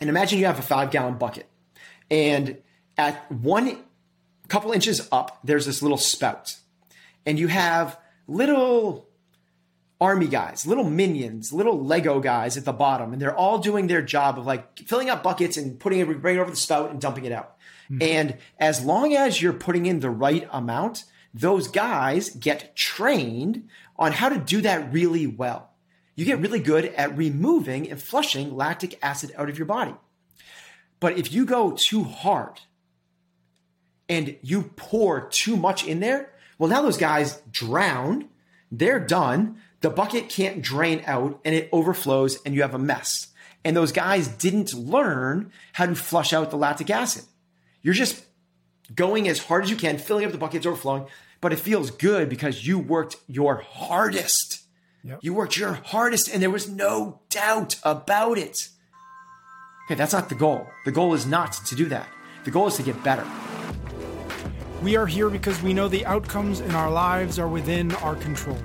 And imagine you have a five gallon bucket. And at one couple inches up, there's this little spout. And you have little army guys, little minions, little Lego guys at the bottom, and they're all doing their job of like filling up buckets and putting it, bringing it over the spout and dumping it out. Mm-hmm. And as long as you're putting in the right amount, those guys get trained on how to do that really well. You get really good at removing and flushing lactic acid out of your body. But if you go too hard and you pour too much in there, well, now those guys drown, they're done, the bucket can't drain out and it overflows and you have a mess. And those guys didn't learn how to flush out the lactic acid. You're just going as hard as you can, filling up the buckets overflowing, but it feels good because you worked your hardest. Yep. You worked your hardest and there was no doubt about it. Okay, that's not the goal. The goal is not to do that. The goal is to get better. We are here because we know the outcomes in our lives are within our control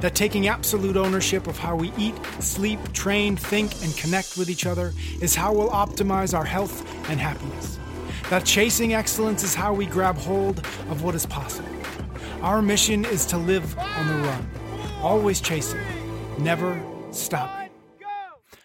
that taking absolute ownership of how we eat, sleep, train, think, and connect with each other is how we'll optimize our health and happiness. That chasing excellence is how we grab hold of what is possible. Our mission is to live on the run, always chasing, never stopping.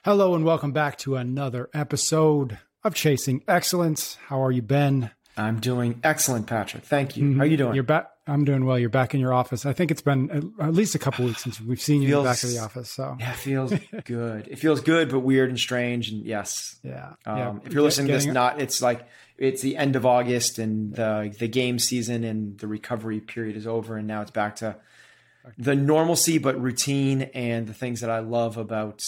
Hello, and welcome back to another episode of Chasing Excellence. How are you, Ben? I'm doing excellent, Patrick. Thank you. Mm-hmm. How are you doing? You're back. I'm doing well. You're back in your office. I think it's been at least a couple weeks since we've seen you feels, in the back of the office. So yeah, it feels good. It feels good, but weird and strange. And yes, yeah. Um, yeah. If you're listening to this, not it's like it's the end of August and the the game season and the recovery period is over, and now it's back to the normalcy but routine and the things that I love about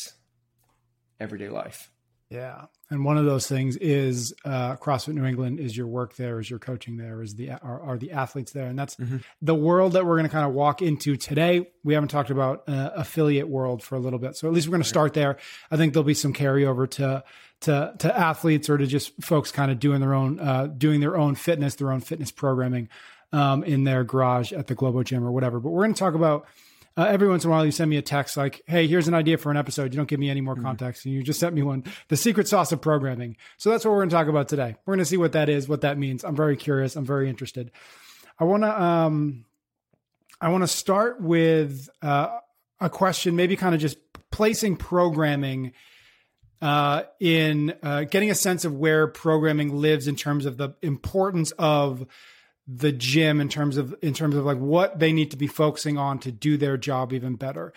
everyday life. Yeah, and one of those things is uh, CrossFit New England is your work there, is your coaching there, is the are, are the athletes there, and that's mm-hmm. the world that we're going to kind of walk into today. We haven't talked about uh, affiliate world for a little bit, so at least we're going to start there. I think there'll be some carryover to to to athletes or to just folks kind of doing their own uh, doing their own fitness, their own fitness programming um, in their garage at the Globo Gym or whatever. But we're going to talk about uh, every once in a while you send me a text like, "Hey, here's an idea for an episode." You don't give me any more mm-hmm. context, and you just sent me one, the secret sauce of programming. So that's what we're going to talk about today. We're going to see what that is, what that means. I'm very curious. I'm very interested. I want to um, I want to start with uh, a question, maybe kind of just placing programming uh, in uh, getting a sense of where programming lives in terms of the importance of the gym in terms of in terms of like what they need to be focusing on to do their job even better.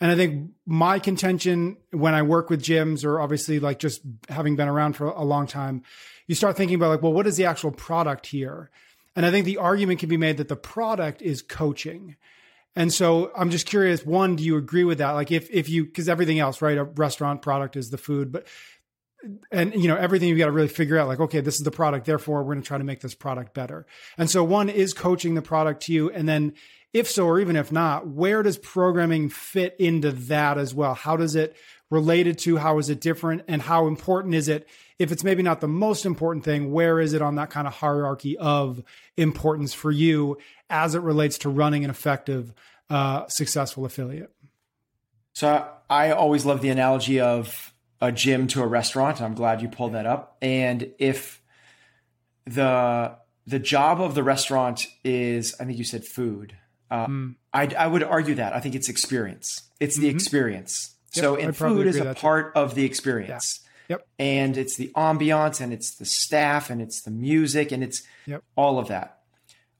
And I think my contention when I work with gyms or obviously like just having been around for a long time, you start thinking about like, well, what is the actual product here? And I think the argument can be made that the product is coaching. And so I'm just curious, one, do you agree with that? Like if if you because everything else, right? A restaurant product is the food, but and you know everything you've got to really figure out like okay this is the product therefore we're going to try to make this product better. And so one is coaching the product to you and then if so or even if not where does programming fit into that as well? How does it related to how is it different and how important is it? If it's maybe not the most important thing where is it on that kind of hierarchy of importance for you as it relates to running an effective uh, successful affiliate? So i always love the analogy of a gym to a restaurant. I'm glad you pulled that up. And if the the job of the restaurant is, I think you said food. Uh, mm. I, I would argue that. I think it's experience. It's the mm-hmm. experience. Yep, so, and food is a part too. of the experience. Yeah. Yep. And it's the ambiance and it's the staff and it's the music and it's yep. all of that.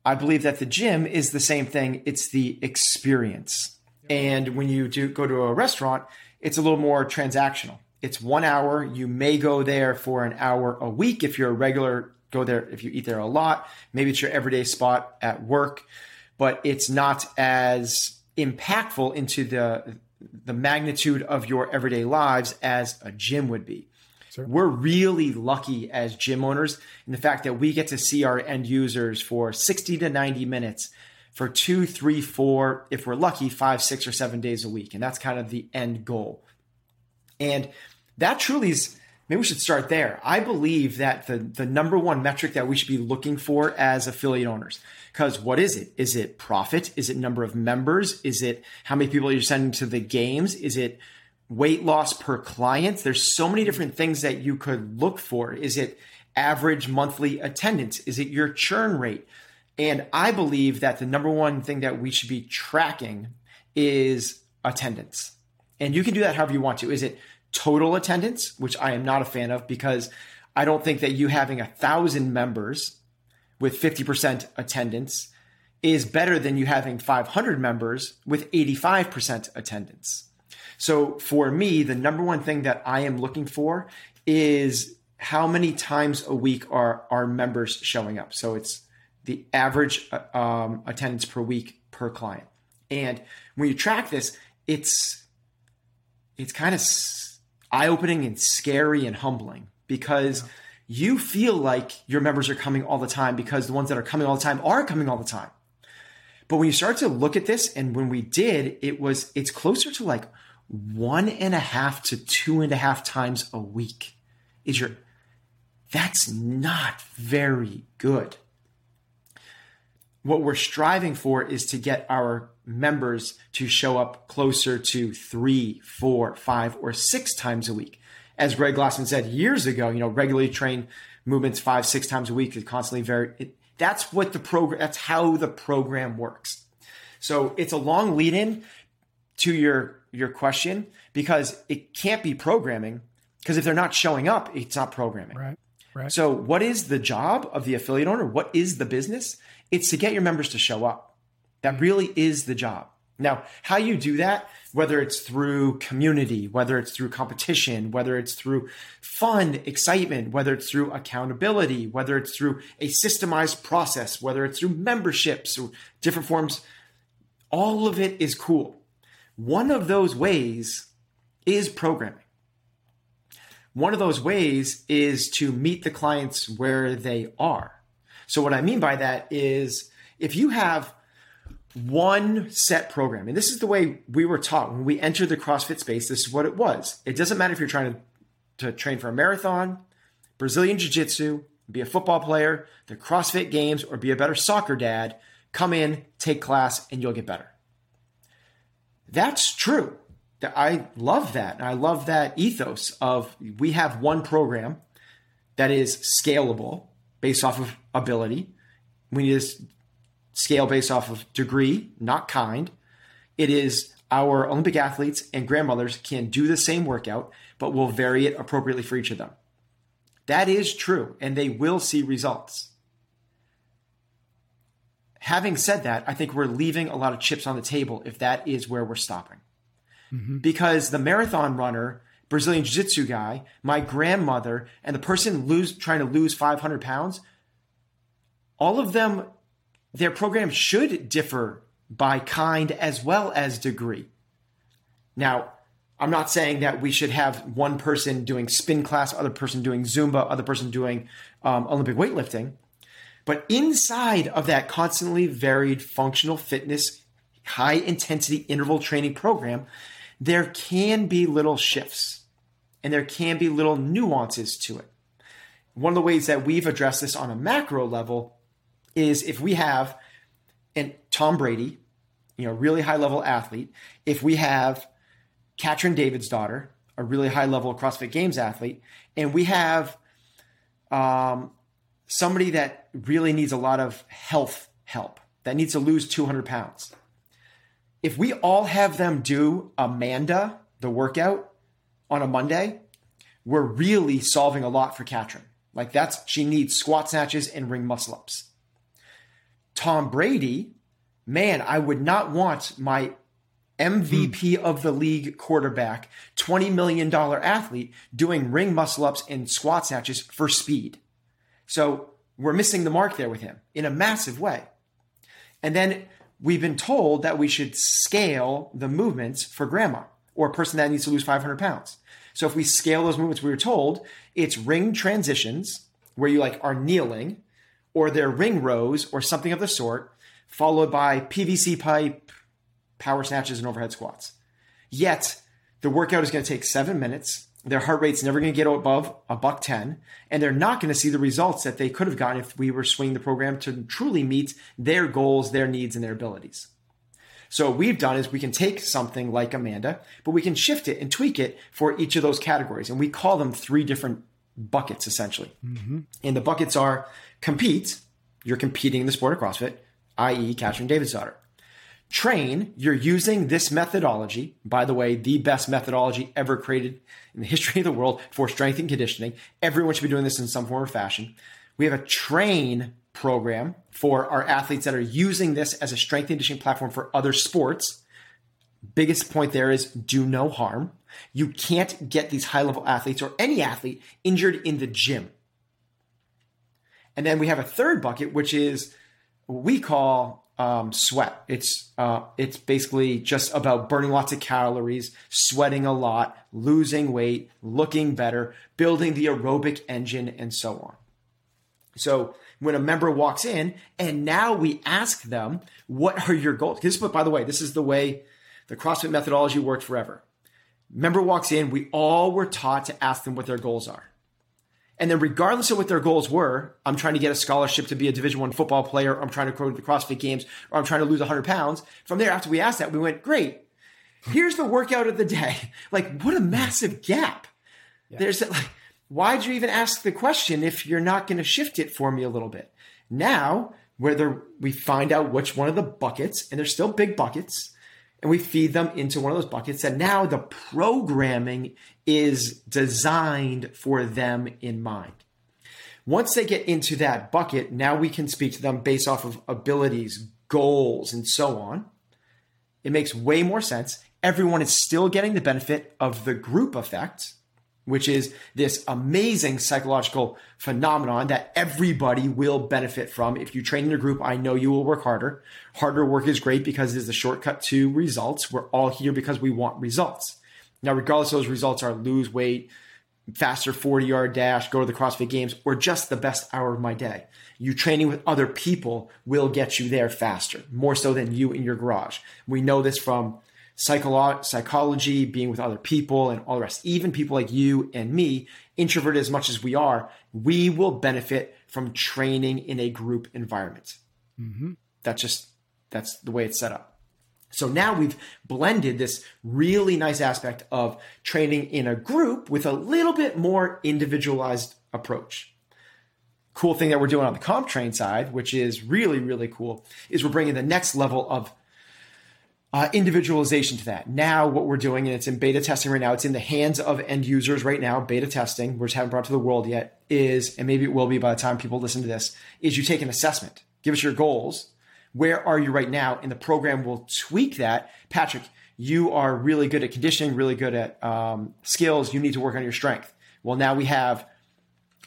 I believe that the gym is the same thing. It's the experience. And when you do go to a restaurant, it's a little more transactional. It's one hour. You may go there for an hour a week if you're a regular, go there if you eat there a lot. Maybe it's your everyday spot at work, but it's not as impactful into the the magnitude of your everyday lives as a gym would be. Sure. We're really lucky as gym owners in the fact that we get to see our end users for 60 to 90 minutes for two, three, four, if we're lucky, five, six, or seven days a week. And that's kind of the end goal. And that truly is maybe we should start there. I believe that the the number one metric that we should be looking for as affiliate owners, because what is it? Is it profit? Is it number of members? Is it how many people are you're sending to the games? Is it weight loss per client. There's so many different things that you could look for. Is it average monthly attendance? Is it your churn rate? And I believe that the number one thing that we should be tracking is attendance. And you can do that however you want to. Is it total attendance, which I am not a fan of because I don't think that you having a thousand members with 50% attendance is better than you having 500 members with 85% attendance. So for me, the number one thing that I am looking for is how many times a week are our members showing up. So it's the average uh, um, attendance per week per client. And when you track this, it's it's kind of eye opening and scary and humbling because. Yeah you feel like your members are coming all the time because the ones that are coming all the time are coming all the time. But when you start to look at this, and when we did, it was it's closer to like one and a half to two and a half times a week. Is your that's not very good. What we're striving for is to get our members to show up closer to three, four, five, or six times a week as Greg Glassman said years ago, you know, regularly train movements five, six times a week is constantly very, it, that's what the program, that's how the program works. So it's a long lead in to your, your question because it can't be programming because if they're not showing up, it's not programming. Right. Right. So what is the job of the affiliate owner? What is the business? It's to get your members to show up. That really is the job. Now, how you do that, whether it's through community, whether it's through competition, whether it's through fun, excitement, whether it's through accountability, whether it's through a systemized process, whether it's through memberships or different forms, all of it is cool. One of those ways is programming. One of those ways is to meet the clients where they are. So, what I mean by that is if you have one set program. And this is the way we were taught when we entered the CrossFit space. This is what it was. It doesn't matter if you're trying to, to train for a marathon, Brazilian Jiu Jitsu, be a football player, the CrossFit Games, or be a better soccer dad. Come in, take class, and you'll get better. That's true. I love that. I love that ethos of we have one program that is scalable based off of ability. We need to scale based off of degree, not kind. It is our Olympic athletes and grandmothers can do the same workout, but we'll vary it appropriately for each of them. That is true, and they will see results. Having said that, I think we're leaving a lot of chips on the table if that is where we're stopping. Mm-hmm. Because the marathon runner, Brazilian Jiu Jitsu guy, my grandmother, and the person lose, trying to lose 500 pounds, all of them their program should differ by kind as well as degree. Now, I'm not saying that we should have one person doing spin class, other person doing Zumba, other person doing um, Olympic weightlifting. But inside of that constantly varied functional fitness, high intensity interval training program, there can be little shifts and there can be little nuances to it. One of the ways that we've addressed this on a macro level is if we have and Tom Brady, you know, really high level athlete, if we have Katrin Davidsdottir, a really high level CrossFit Games athlete, and we have um, somebody that really needs a lot of health help, that needs to lose 200 pounds. If we all have them do Amanda, the workout, on a Monday, we're really solving a lot for Katrin. Like that's she needs squat snatches and ring muscle ups. Tom Brady, man, I would not want my MVP hmm. of the league quarterback, $20 million athlete doing ring muscle ups and squat snatches for speed. So we're missing the mark there with him in a massive way. And then we've been told that we should scale the movements for grandma or a person that needs to lose 500 pounds. So if we scale those movements, we were told it's ring transitions where you like are kneeling or their ring rows or something of the sort, followed by PVC pipe, power snatches, and overhead squats. Yet the workout is going to take seven minutes. Their heart rate's never going to get above a buck 10, and they're not going to see the results that they could have gotten if we were swinging the program to truly meet their goals, their needs, and their abilities. So what we've done is we can take something like Amanda, but we can shift it and tweak it for each of those categories. And we call them three different buckets essentially. Mm-hmm. And the buckets are compete, you're competing in the sport of CrossFit, i.e., Katrin Davidsdottir. Train, you're using this methodology, by the way, the best methodology ever created in the history of the world for strength and conditioning. Everyone should be doing this in some form or fashion. We have a train program for our athletes that are using this as a strength and conditioning platform for other sports. Biggest point there is do no harm. You can't get these high level athletes or any athlete injured in the gym. And then we have a third bucket, which is we call um, sweat. It's uh, it's basically just about burning lots of calories, sweating a lot, losing weight, looking better, building the aerobic engine, and so on. So when a member walks in, and now we ask them, "What are your goals?" This, but by the way, this is the way the CrossFit methodology worked forever. Member walks in, we all were taught to ask them what their goals are. And then regardless of what their goals were, I'm trying to get a scholarship to be a division one football player, I'm trying to go to the CrossFit games, or I'm trying to lose 100 pounds. From there, after we asked that, we went, great. Here's the workout of the day. Like, what a massive gap. Yeah. There's like, why'd you even ask the question if you're not going to shift it for me a little bit? Now, whether we find out which one of the buckets, and they're still big buckets, and we feed them into one of those buckets. And now the programming is designed for them in mind. Once they get into that bucket, now we can speak to them based off of abilities, goals, and so on. It makes way more sense. Everyone is still getting the benefit of the group effect which is this amazing psychological phenomenon that everybody will benefit from. If you train in a group, I know you will work harder. Harder work is great because it is the shortcut to results. We're all here because we want results. Now, regardless of those results are lose weight, faster 40 yard dash, go to the CrossFit games, or just the best hour of my day. You training with other people will get you there faster, more so than you in your garage. We know this from psycholo- psychology, being with other people, and all the rest. Even people like you and me, introverted as much as we are, we will benefit from training in a group environment. Mm-hmm. That's just that's the way it's set up. So now we've blended this really nice aspect of training in a group with a little bit more individualized approach. Cool thing that we're doing on the CompTrain side, which is really, really cool, is we're bringing the next level of uh, individualization to that. Now, what we're doing, and it's in beta testing right now, it's in the hands of end users right now, beta testing, just haven't brought to the world yet, is, and maybe it will be by the time people listen to this, is you take an assessment. Give us your goals. Where are you right now? And the program will tweak that. Patrick, you are really good at conditioning, really good at um, skills. You need to work on your strength. Well, now we have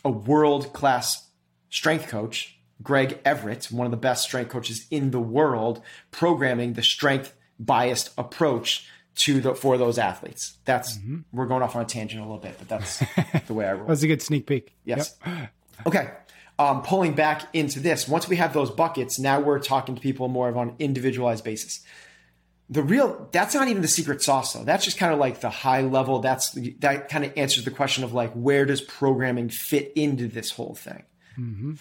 a world class strength coach, Greg Everett, one of the best strength coaches in the world, programming the strength biased approach to the for those athletes. That's mm-hmm. we're going off on a tangent a little bit, but that's the way I roll. That's a good sneak peek. Yes. Yep. Okay. Um, pulling back into this, once we have those buckets, now we're talking to people more of on an individualized basis. The real that's not even the secret sauce though. That's just kind of like the high level. That's that kind of answers the question of like where does programming fit into this whole thing. Mm-hmm.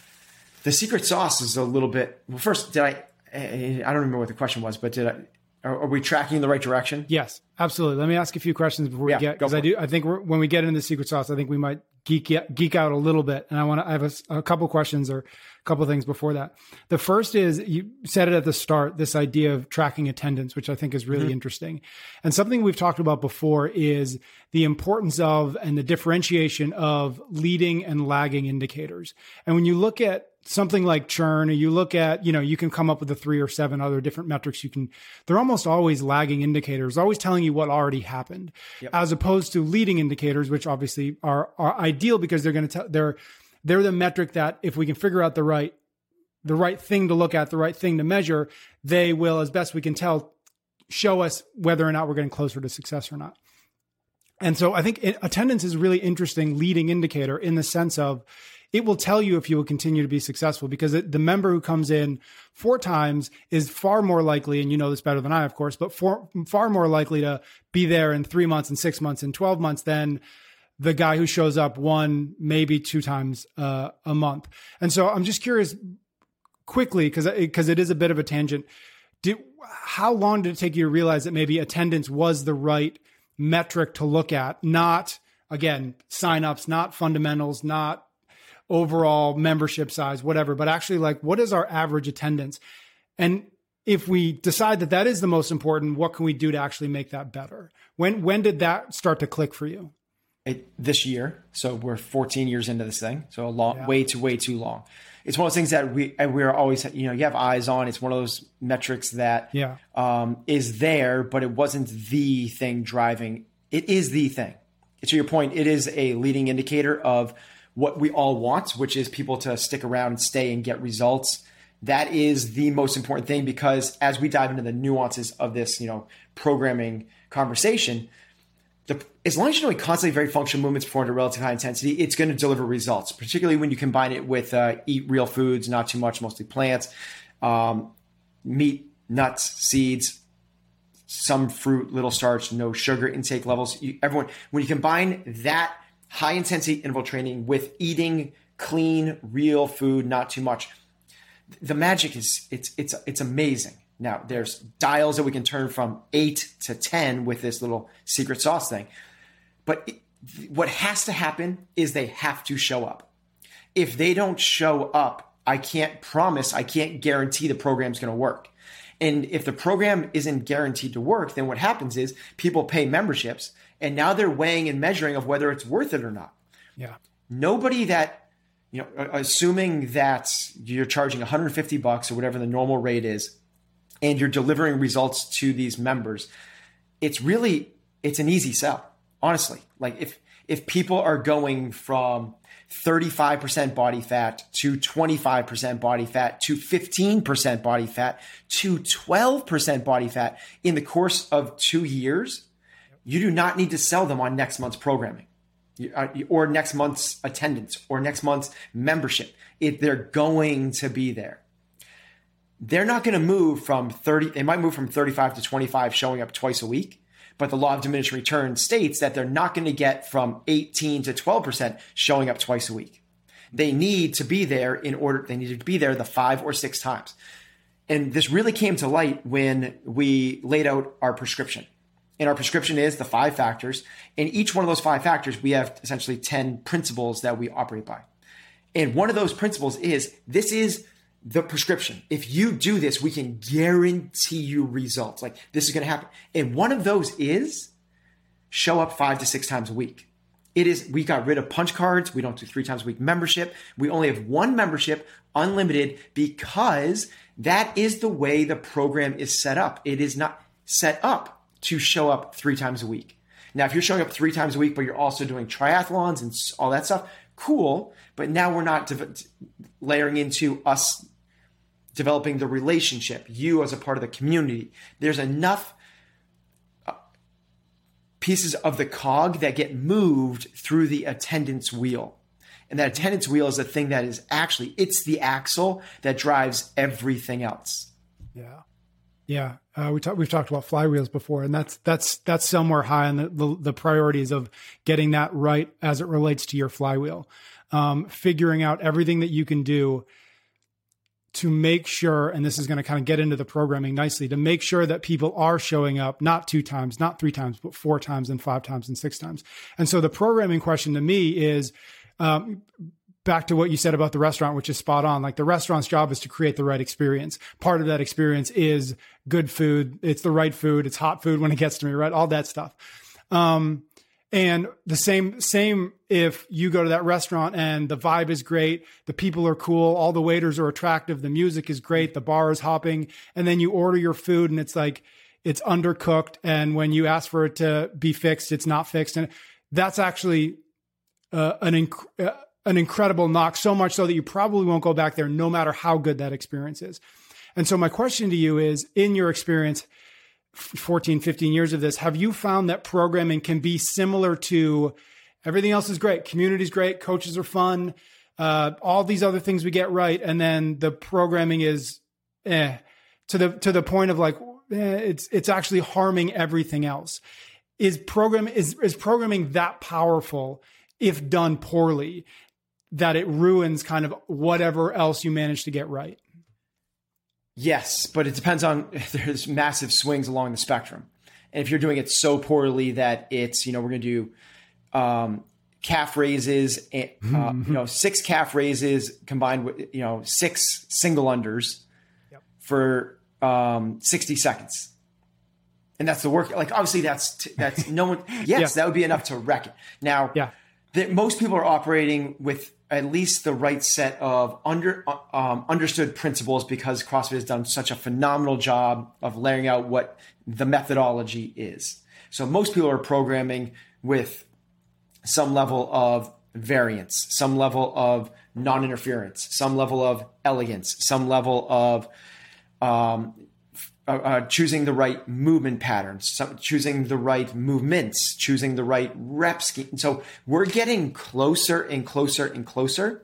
The secret sauce is a little bit. Well, first, did I? I don't remember what the question was, but did I? Are, we tracking in the right direction? Yes, absolutely. Let me ask a few questions before yeah, we get because I do. I think when we get into the secret sauce, I think we might geek geek out a little bit, and I want to. I have a, a couple questions or couple things before that. The first is you said it at the start. This idea of tracking attendance, which I think is really mm-hmm. interesting, and something we've talked about before is the importance of and the differentiation of leading and lagging indicators. And when you look at something like churn, or you look at, you know, you can come up with the three or seven other different metrics you can, they're almost always lagging indicators, always telling you what already happened, yep. as opposed to leading indicators, which obviously are, are ideal because they're going to tell, they're, they're the metric that if we can figure out the right, the right thing to look at, the right thing to measure, they will, as best we can tell, show us whether or not we're getting closer to success or not. And so I think it, attendance is a really interesting leading indicator in the sense of it will tell you if you will continue to be successful because it, the member who comes in four times is far more likely, and you know this better than I, of course, but for, far more likely to be there in three months and six months and 12 months than the guy who shows up one, maybe two times uh, a month. And so I'm just curious quickly, because because it is a bit of a tangent. Did, how long did it take you to realize that maybe attendance was the right metric to look at? Not again, signups, not fundamentals, not overall membership size, whatever, but actually like what is our average attendance? And if we decide that that is the most important, what can we do to actually make that better? When when did that start to click for you? It, this year, so we're 14 years into this thing, so a long, yeah. way too, way too long. It's one of those things that we we're always, you know, you have eyes on. It's one of those metrics that yeah. um, is there, but it wasn't the thing driving. It is the thing. To your point, it is a leading indicator of what we all want, which is people to stick around and stay and get results that is the most important thing because as we dive into the nuances of this, you know, programming conversation, the, as long as you're doing constantly varied functional movements performed at relative high intensity, it's going to deliver results, particularly when you combine it with uh, eat real foods, not too much, mostly plants, um, meat, nuts, seeds, some fruit, little starch, no sugar intake levels. You, everyone, when you combine that high intensity interval training with eating clean, real food, not too much, the magic is it's it's it's amazing. Now there's dials that we can turn from eight to ten with this little secret sauce thing, but it, what has to happen is they have to show up. If they don't show up, I can't promise, I can't guarantee the program's going to work. And if the program isn't guaranteed to work, then what happens is people pay memberships and now they're weighing and measuring of whether it's worth it or not. Yeah. Nobody that you know, assuming that you're charging 150 bucks or whatever the normal rate is, and you're delivering results to these members, it's really it's an easy sell. Honestly, like if if people are going from 35% body fat to 25% body fat to 15% body fat to 12% body fat in the course of two years, you do not need to sell them on next month's programming. Uh, or next month's attendance or next month's membership. If they're going to be there, they're not going to move from 30, they might move from 35 to 25 showing up twice a week. But the law of diminishing return states that they're not going to get from 18 to 12% showing up twice a week. They need to be there in order, they need to be there the five or six times. And this really came to light when we laid out our prescription. And our prescription is the five factors. And each one of those five factors, we have essentially 10 principles that we operate by. And one of those principles is this is the prescription. If you do this, we can guarantee you results. Like this is going to happen. And one of those is show up five to six times a week. It is, we got rid of punch cards. We don't do three times a week membership. We only have one membership, unlimited, because that is the way the program is set up. It is not set up to show up three times a week. Now, if you're showing up three times a week, but you're also doing triathlons and all that stuff, cool. But now we're not layering into us developing the relationship, you as a part of the community. There's enough uh, pieces of the cog that get moved through the attendance wheel. And that attendance wheel is the thing that is actually, it's the axle that drives everything else. Yeah. Yeah, uh, we talk, we've talked about flywheels before, and that's that's that's somewhere high on the, the, the priorities of getting that right as it relates to your flywheel. Um, figuring out everything that you can do to make sure, and this is going to kind of get into the programming nicely, to make sure that people are showing up not two times, not three times, but four times and five times and six times. And so the programming question to me is um, back to what you said about the restaurant, which is spot on. Like the restaurant's job is to create the right experience. Part of that experience is good food. It's the right food. It's hot food when it gets to me, right? All that stuff. Um, and the same, same if you go to that restaurant and the vibe is great, the people are cool, all the waiters are attractive, the music is great, the bar is hopping, and then you order your food and it's like, it's undercooked. And when you ask for it to be fixed, it's not fixed. And that's actually uh, an, inc- uh, an incredible knock, so much so that you probably won't go back there no matter how good that experience is. And so my question to you is in your experience, 14, 15 years of this, have you found that programming can be similar to everything else is great, community's great, coaches are fun, uh, all these other things we get right, and then the programming is eh, to the to the point of like eh, it's it's actually harming everything else. Is program is is programming that powerful if done poorly? that it ruins kind of whatever else you manage to get right. Yes, but it depends on there's massive swings along the spectrum. And if you're doing it so poorly that it's, you know, we're going to do um, calf raises, uh, you know, six calf raises combined with, you know, six single unders yep. for um, 60 seconds. And that's the work. Like, obviously, that's, t- that's no one, yes, yeah. that would be enough to wreck it. Now, yeah. that most people are operating with at least the right set of under um, understood principles because CrossFit has done such a phenomenal job of laying out what the methodology is. So most people are programming with some level of variance, some level of non-interference, some level of elegance, some level of um, uh, uh, choosing the right movement patterns, some, choosing the right movements, choosing the right rep scheme. So we're getting closer and closer and closer.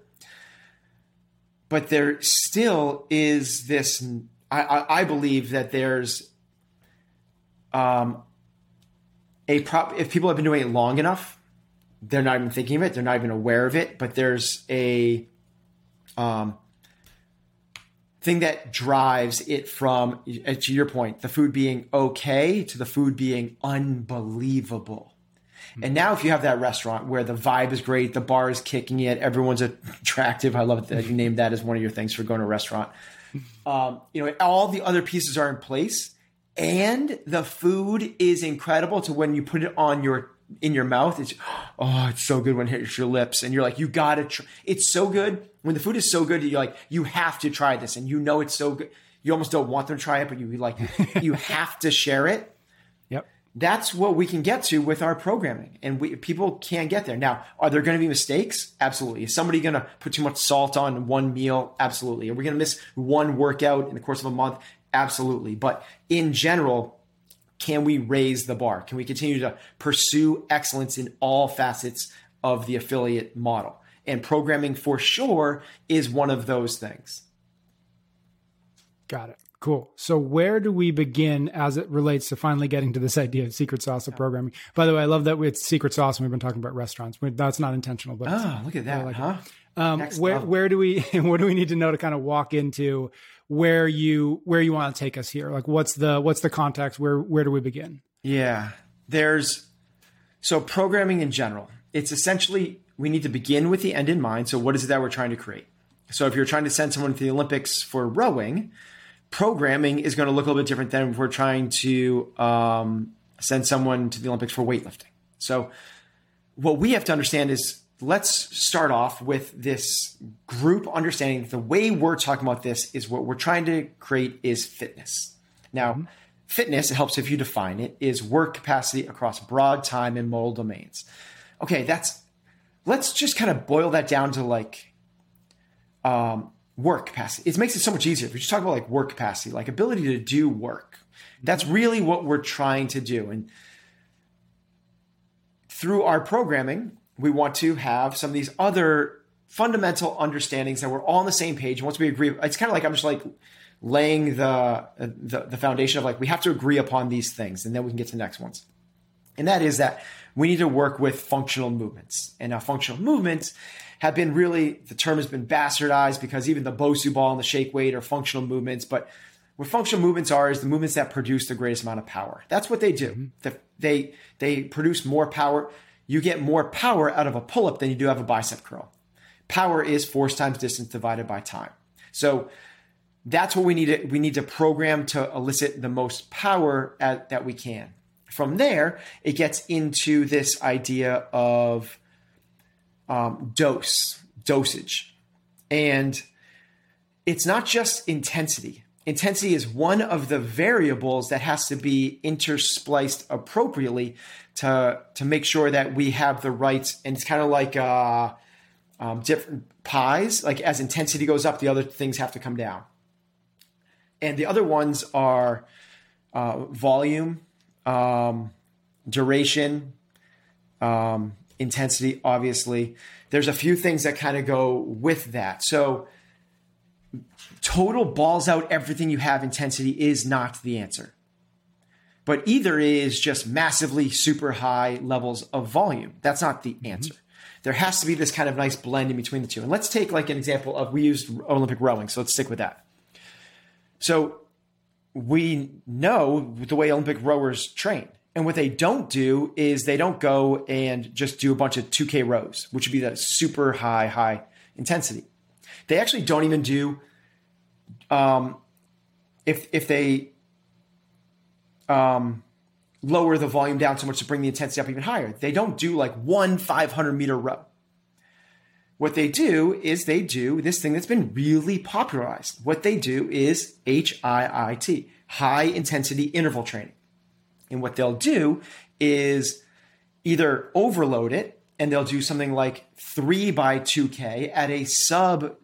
But there still is this. I, I, I believe that there's um, a prop. If people have been doing it long enough, they're not even thinking of it. They're not even aware of it. But there's a um, thing that drives it from, uh, to your point, the food being okay to the food being unbelievable. Mm-hmm. And now, if you have that restaurant where the vibe is great, the bar is kicking it, everyone's attractive. I love that you named that as one of your things for going to a restaurant. Um, you know, all the other pieces are in place, and the food is incredible. To when you put it on your in your mouth, it's oh, it's so good when it hits your lips, and you're like, you gotta. Tr- it's so good when the food is so good, you're like, you have to try this, and you know it's so good. You almost don't want them to try it, but you like, you have to share it. Yep. That's what we can get to with our programming, and we people can get there. Now, are there going to be mistakes? Absolutely. Is somebody going to put too much salt on one meal? Absolutely. Are we going to miss one workout in the course of a month? Absolutely. But in general, can we raise the bar? Can we continue to pursue excellence in all facets of the affiliate model? And programming for sure is one of those things. Got it. Cool. So where do we begin as it relates to finally getting to this idea of secret sauce of programming? By the way, I love that it's secret sauce and we've been talking about restaurants. That's not intentional, but oh, look at that, like huh? Um, where level. where do we what do we need to know to kind of walk into where you where you want to take us here? Like what's the what's the context? Where where do we begin? Yeah, there's so programming in general. It's essentially we need to begin with the end in mind. So, what is it that we're trying to create? So, if you're trying to send someone to the Olympics for rowing, programming is going to look a little bit different than if we're trying to um, send someone to the Olympics for weightlifting. So, what we have to understand is let's start off with this group understanding the way we're talking about this is what we're trying to create is fitness. Now, mm-hmm. fitness, it helps if you define it, is work capacity across broad time and modal domains. Okay, that's let's just kind of boil that down to like um, work capacity. It makes it so much easier. If we just talk about like work capacity, like ability to do work, that's really what we're trying to do. And through our programming, we want to have some of these other fundamental understandings that we're all on the same page. And once we agree, it's kind of like I'm just like laying the, the, the foundation of like we have to agree upon these things, and then we can get to the next ones. And that is that we need to work with functional movements. And now functional movements have been really, the term has been bastardized because even the Bosu ball and the shake weight are functional movements. But what functional movements are is the movements that produce the greatest amount of power. That's what they do. Mm-hmm. They, they produce more power. You get more power out of a pull up than you do of a bicep curl. Power is force times distance divided by time. So that's what we need to, we need to program to elicit the most power at, that we can. From there, it gets into this idea of um, dose, dosage. And it's not just intensity. Intensity is one of the variables that has to be interspliced appropriately to, to make sure that we have the right, and it's kind of like uh, um, different pies. Like as intensity goes up, the other things have to come down. And the other ones are uh, volume, um, duration, um, intensity, obviously. There's a few things that kind of go with that. So, total balls out everything you have intensity is not the answer. But either is just massively super high levels of volume. That's not the answer. Mm-hmm. There has to be this kind of nice blend in between the two. And let's take like an example of we used Olympic rowing, so let's stick with that. So we know the way Olympic rowers train. And what they don't do is they don't go and just do a bunch of 2K rows, which would be the super high, high intensity. They actually don't even do, um, if, if they um, lower the volume down so much to bring the intensity up even higher, they don't do like one 500 meter row. What they do is they do this thing that's been really popularized. What they do is HIIT, high intensity interval training. And what they'll do is either overload it and they'll do something like three by 2K at a sub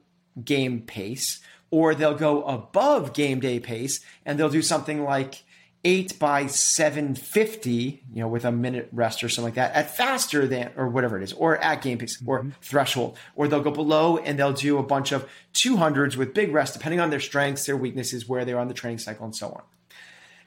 game pace, or they'll go above game day pace and they'll do something like eight by 750, you know, with a minute rest or something like that at faster than, or whatever it is, or at game pace or mm-hmm. threshold, or they'll go below and they'll do a bunch of 200s with big rest, depending on their strengths, their weaknesses, where they're on the training cycle and so on.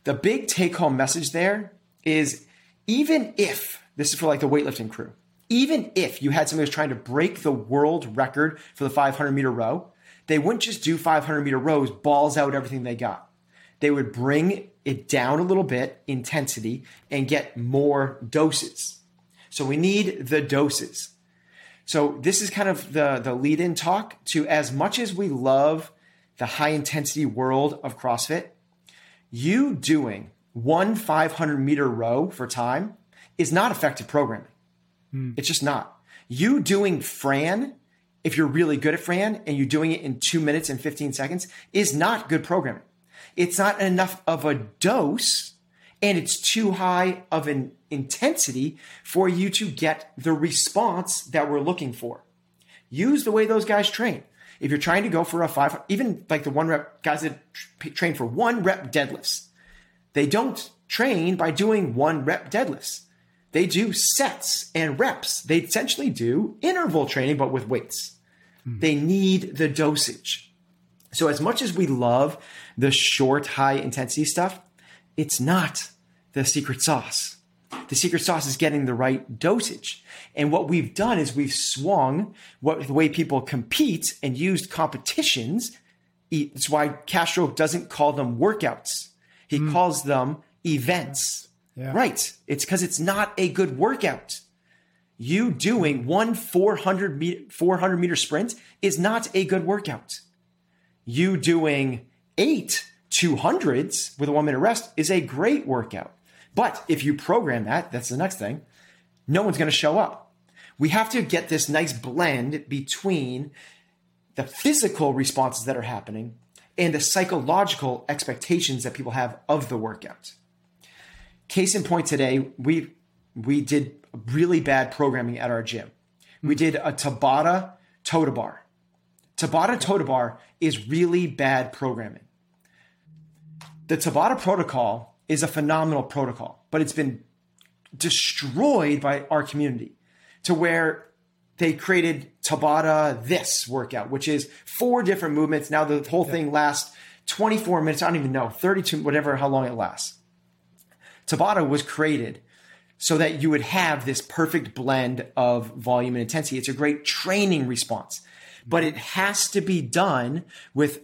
The big take home message there is even if this is for like the weightlifting crew, even if you had somebody who's trying to break the world record for the 500 meter row, they wouldn't just do 500 meter rows, balls out everything they got. They would bring it down a little bit, intensity, and get more doses. So we need the doses. So this is kind of the, the lead in talk to as much as we love the high intensity world of CrossFit, you doing one 500 meter row for time is not effective programming. Hmm. It's just not. You doing Fran, if you're really good at Fran and you're doing it in two minutes and 15 seconds, is not good programming it's not enough of a dose and it's too high of an intensity for you to get the response that we're looking for. Use the way those guys train. If you're trying to go for a five, even like the one rep guys that train for one rep deadlifts, they don't train by doing one rep deadlifts. They do sets and reps. They essentially do interval training, but with weights. Mm. They need the dosage. So as much as we love the short, high intensity stuff, it's not the secret sauce. The secret sauce is getting the right dosage. And what we've done is we've swung what the way people compete and used competitions. It's why Castro doesn't call them workouts. He mm. calls them events. Yeah. Right. It's because it's not a good workout. You doing one 400 meter, 400 meter sprint is not a good workout you doing eight 200s with a one minute rest is a great workout. But if you program that, that's the next thing, no one's going to show up. We have to get this nice blend between the physical responses that are happening and the psychological expectations that people have of the workout. Case in point today, we we did really bad programming at our gym. We did a Tabata toe bar. Tabata toe bar is really bad programming. The Tabata protocol is a phenomenal protocol, but it's been destroyed by our community to where they created Tabata this workout, which is four different movements. Now the whole thing lasts 24 minutes. I don't even know, 32, whatever, how long it lasts. Tabata was created so that you would have this perfect blend of volume and intensity. It's a great training response but it has to be done with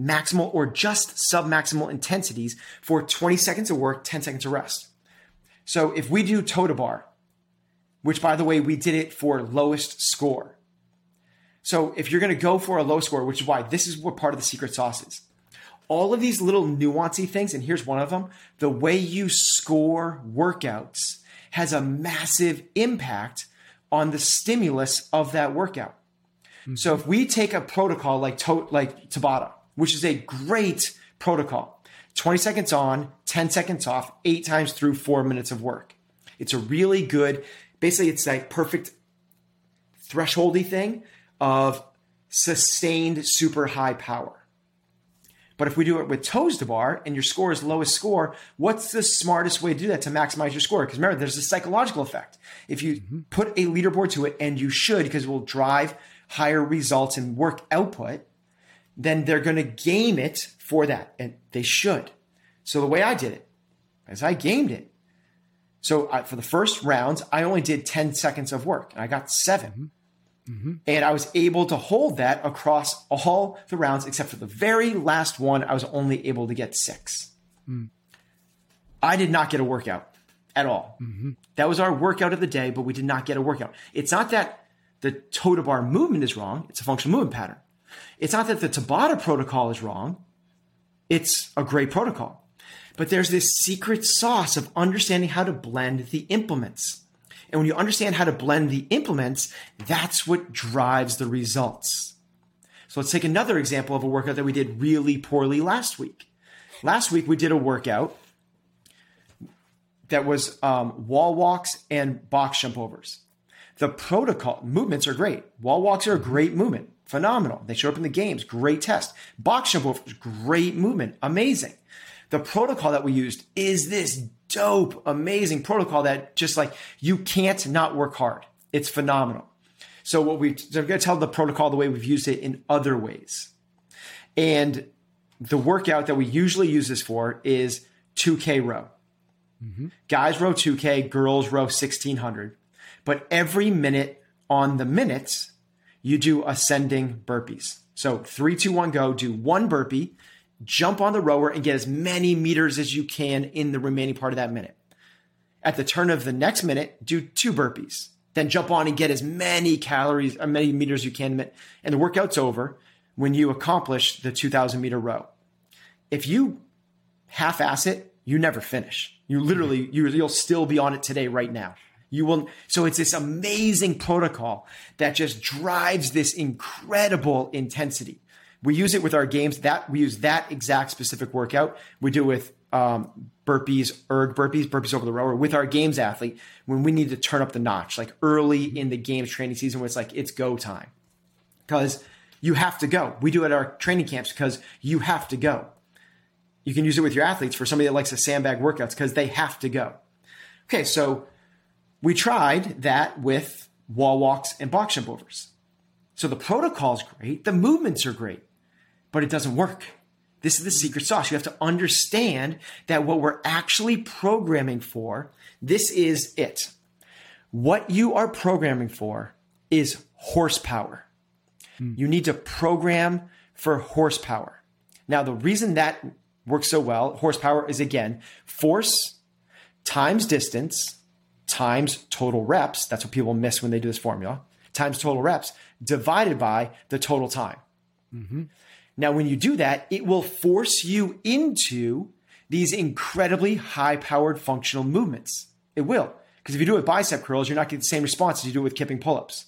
maximal or just submaximal intensities for 20 seconds of work, 10 seconds of rest. So if we do toe to bar, which by the way, we did it for lowest score. So if you're going to go for a low score, which is why this is what part of the secret sauce is. All of these little nuancy things, and here's one of them the way you score workouts has a massive impact on the stimulus of that workout. Mm-hmm. So if we take a protocol like to, like Tabata, which is a great protocol, 20 seconds on, 10 seconds off, eight times through four minutes of work. It's a really good, basically it's like perfect thresholdy thing of sustained super high power. But if we do it with toes to bar and your score is lowest score, what's the smartest way to do that to maximize your score? Because remember, there's a psychological effect. If you mm-hmm. put a leaderboard to it, and you should, because it will drive higher results and work output, then they're going to game it for that. And they should. So the way I did it is I gamed it. So I, for the first rounds, I only did 10 seconds of work and I got 7 mm-hmm. And I was able to hold that across all the rounds, except for the very last one, I was only able to get six. Mm. I did not get a workout at all. Mm-hmm. That was our workout of the day, but we did not get a workout. It's not that the toe to bar movement is wrong, it's a functional movement pattern. It's not that the Tabata protocol is wrong, it's a great protocol. But there's this secret sauce of understanding how to blend the implements. And when you understand how to blend the implements, that's what drives the results. So let's take another example of a workout that we did really poorly last week. Last week we did a workout that was um, wall walks and box jump overs. The protocol movements are great. Wall walks are a great movement, phenomenal. They show up in the games, great test. Box jump overs, great movement, amazing. The protocol that we used is this dope, amazing protocol that just like you can't not work hard. It's phenomenal. So what we so I'm going to tell the protocol the way we've used it in other ways. And the workout that we usually use this for is 2K row. Mm-hmm. Guys row 2K, girls row 1600. But every minute on the minutes, you do ascending burpees. So three, two, one, go, do one burpee, jump on the rower and get as many meters as you can in the remaining part of that minute. At the turn of the next minute, do two burpees. Then jump on and get as many calories, as many meters you can. And the workout's over when you accomplish the 2000 meter row. If you half ass it, you never finish. You literally, you, you'll still be on it today, right now. You will, so it's this amazing protocol that just drives this incredible intensity. We use it with our games. That we use that exact specific workout. We do with um, burpees, erg burpees, burpees over the rower with our games athlete when we need to turn up the notch, like early in the games training season, where it's like it's go time, because you have to go. We do it at our training camps because you have to go. You can use it with your athletes for somebody that likes to sandbag workouts because they have to go. Okay, so we tried that with wall walks and box jump overs. So the protocol is great, the movements are great but it doesn't work. This is the secret sauce. You have to understand that what we're actually programming for, this is it. What you are programming for is horsepower. Hmm. You need to program for horsepower. Now, the reason that works so well, horsepower is again, force times distance times total reps. That's what people miss when they do this formula times total reps divided by the total time. Mm-hmm. Now, when you do that, it will force you into these incredibly high powered functional movements. It will. Because if you do it with bicep curls, you're not getting the same response as you do with kipping pull ups.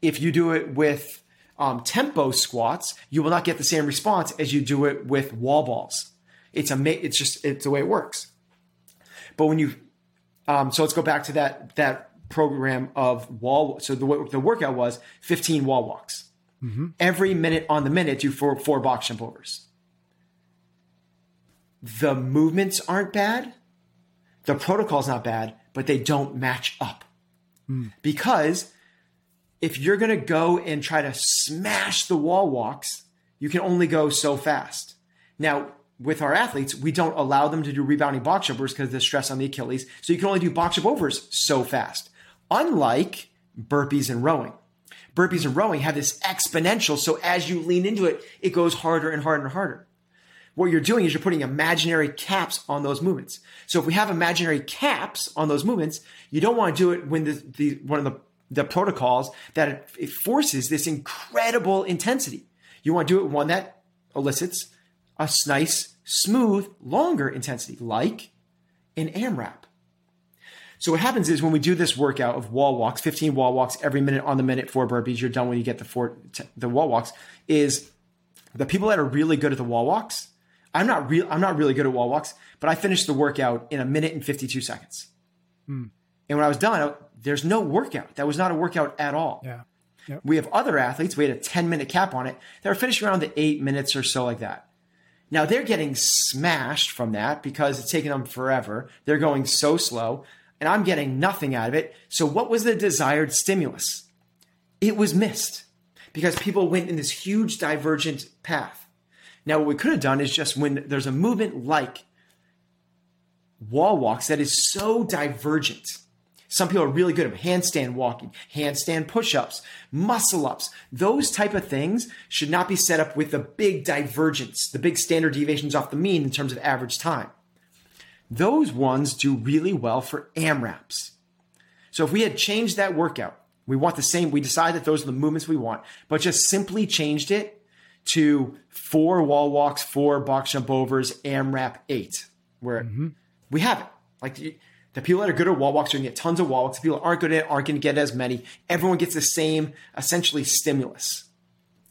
If you do it with um, tempo squats, you will not get the same response as you do it with wall balls. It's a, it's just, it's the way it works. But when you, um, so let's go back to that, that program of wall. So the, the workout was 15 wall walks mm-hmm. every minute on the minute do four, four box jump overs. The movements aren't bad. The protocol's not bad, but they don't match up. Mm. Because if you're going to go and try to smash the wall walks, you can only go so fast. Now, with our athletes, we don't allow them to do rebounding box jumpers because of the stress on the Achilles. So you can only do box jump overs so fast. Unlike burpees and rowing burpees and rowing have this exponential. So as you lean into it, it goes harder and harder and harder. What you're doing is you're putting imaginary caps on those movements. So if we have imaginary caps on those movements, you don't want to do it when the, the one of the, the protocols that it, it forces this incredible intensity. You want to do it one that elicits a nice, smooth, longer intensity, like an AMRAP. So what happens is when we do this workout of wall walks, 15 wall walks every minute on the minute, four burpees, you're done when you get the four, the wall walks is the people that are really good at the wall walks. I'm not real. I'm not really good at wall walks, but I finished the workout in a minute and 52 seconds. Hmm. And when I was done, I, there's no workout. That was not a workout at all. Yeah. Yep. We have other athletes. We had a 10 minute cap on it. They were finishing around the eight minutes or so like that. Now they're getting smashed from that because it's taking them forever. They're going so slow and I'm getting nothing out of it. So, what was the desired stimulus? It was missed because people went in this huge divergent path. Now, what we could have done is just when there's a movement like wall walks that is so divergent, Some people are really good at handstand walking, handstand push-ups, muscle ups. Those type of things should not be set up with the big divergence, the big standard deviations off the mean in terms of average time. Those ones do really well for AMRAPs. So if we had changed that workout, we want the same, we decide that those are the movements we want, but just simply changed it to four wall walks, four box jump overs, AMRAP eight, where mm-hmm. we have it. Like the people that are good at wall walks are going to get tons of wall walks. The people that aren't good at it aren't going to get as many. Everyone gets the same, essentially, stimulus.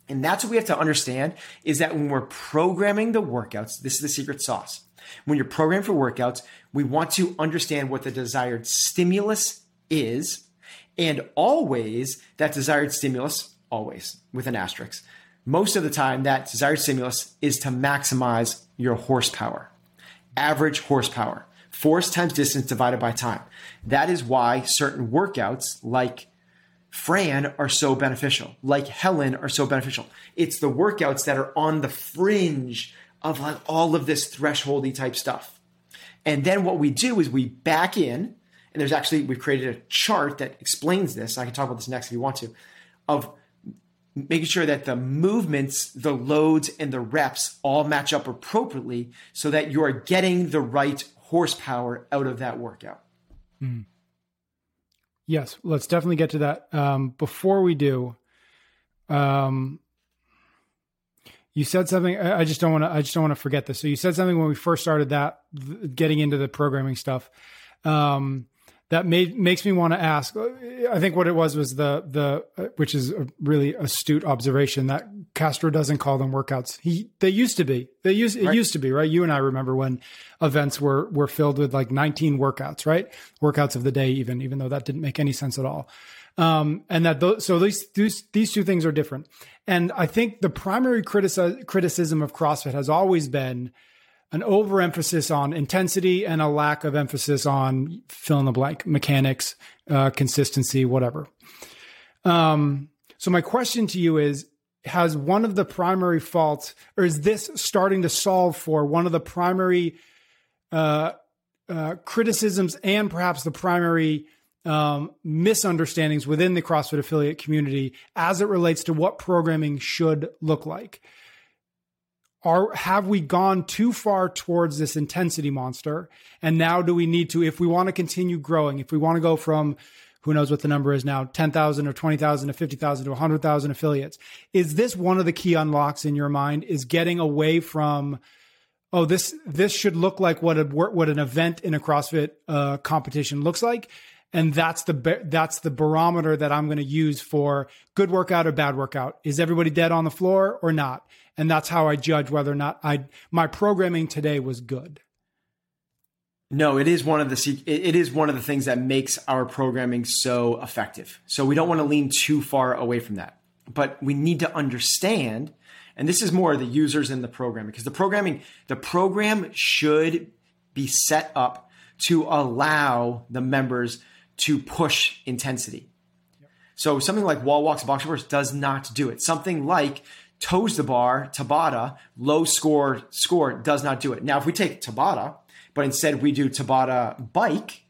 And that's what we have to understand is that when we're programming the workouts, this is the secret sauce. When you're programming for workouts, we want to understand what the desired stimulus is. And always that desired stimulus, always with an asterisk, most of the time that desired stimulus is to maximize your horsepower, average horsepower force times distance divided by time. That is why certain workouts like Fran are so beneficial, like Helen are so beneficial. It's the workouts that are on the fringe of like all of this thresholdy type stuff. And then what we do is we back in, and there's actually, we've created a chart that explains this. I can talk about this next if you want to, of making sure that the movements, the loads, and the reps all match up appropriately so that you are getting the right horsepower out of that workout. Mm. Yes, let's definitely get to that. Um, before we do, um, you said something. I just don't want to. I just don't want to forget this. So you said something when we first started that, getting into the programming stuff. Um, that made makes me want to ask. I think what it was was the the which is a really astute observation that Castro doesn't call them workouts. He they used to be. They used it right. used to be right. You and I remember when events were were filled with like 19 workouts, right? Workouts of the day, even even though that didn't make any sense at all. Um, and that those, so these, these these two things are different. And I think the primary critici- criticism of CrossFit has always been an overemphasis on intensity and a lack of emphasis on fill in the blank mechanics, uh, consistency, whatever. Um, so my question to you is, has one of the primary faults, or is this starting to solve for one of the primary uh, uh, criticisms and perhaps the primary um, misunderstandings within the CrossFit affiliate community as it relates to what programming should look like? are have we gone too far towards this intensity monster? And now do we need to if we want to continue growing if we want to go from who knows what the number is now 10,000 or 20,000 or 50,000 to 100,000 affiliates. Is this one of the key unlocks in your mind is getting away from oh this this should look like what a what an event in a CrossFit uh, competition looks like and that's the that's the barometer that I'm going to use for good workout or bad workout. Is everybody dead on the floor or not? And that's how I judge whether or not I my programming today was good. No, it is one of the it is one of the things that makes our programming so effective. So we don't want to lean too far away from that. But we need to understand and this is more the users in the programming because the programming the program should be set up to allow the members to push intensity. So something like wall walks, box jumps does not do it. Something like toes the bar, Tabata, low score score does not do it. Now, if we take Tabata, but instead we do Tabata bike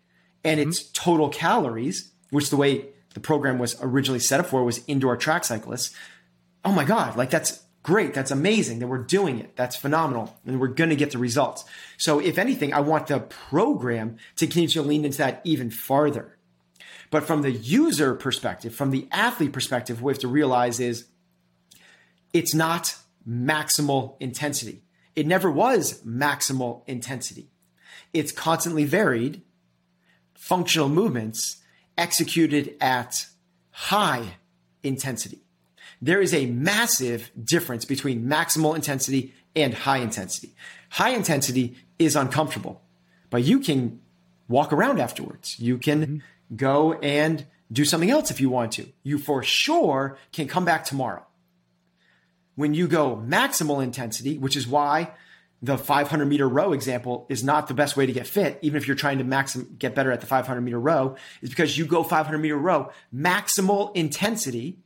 and mm-hmm. it's total calories, which the way the program was originally set up for was indoor track cyclists. Oh my God, like that's great. That's amazing that we're doing it. That's phenomenal. And we're going to get the results. So if anything, I want the program to continue to lean into that even farther. But from the user perspective, from the athlete perspective, we have to realize is it's not maximal intensity. It never was maximal intensity. It's constantly varied functional movements executed at high intensity. There is a massive difference between maximal intensity and high intensity. High intensity is uncomfortable, but you can walk around afterwards. You can mm-hmm go and do something else if you want to. You for sure can come back tomorrow. When you go maximal intensity, which is why the 500 meter row example is not the best way to get fit, even if you're trying to maxim, get better at the 500 meter row, is because you go 500 meter row, maximal intensity.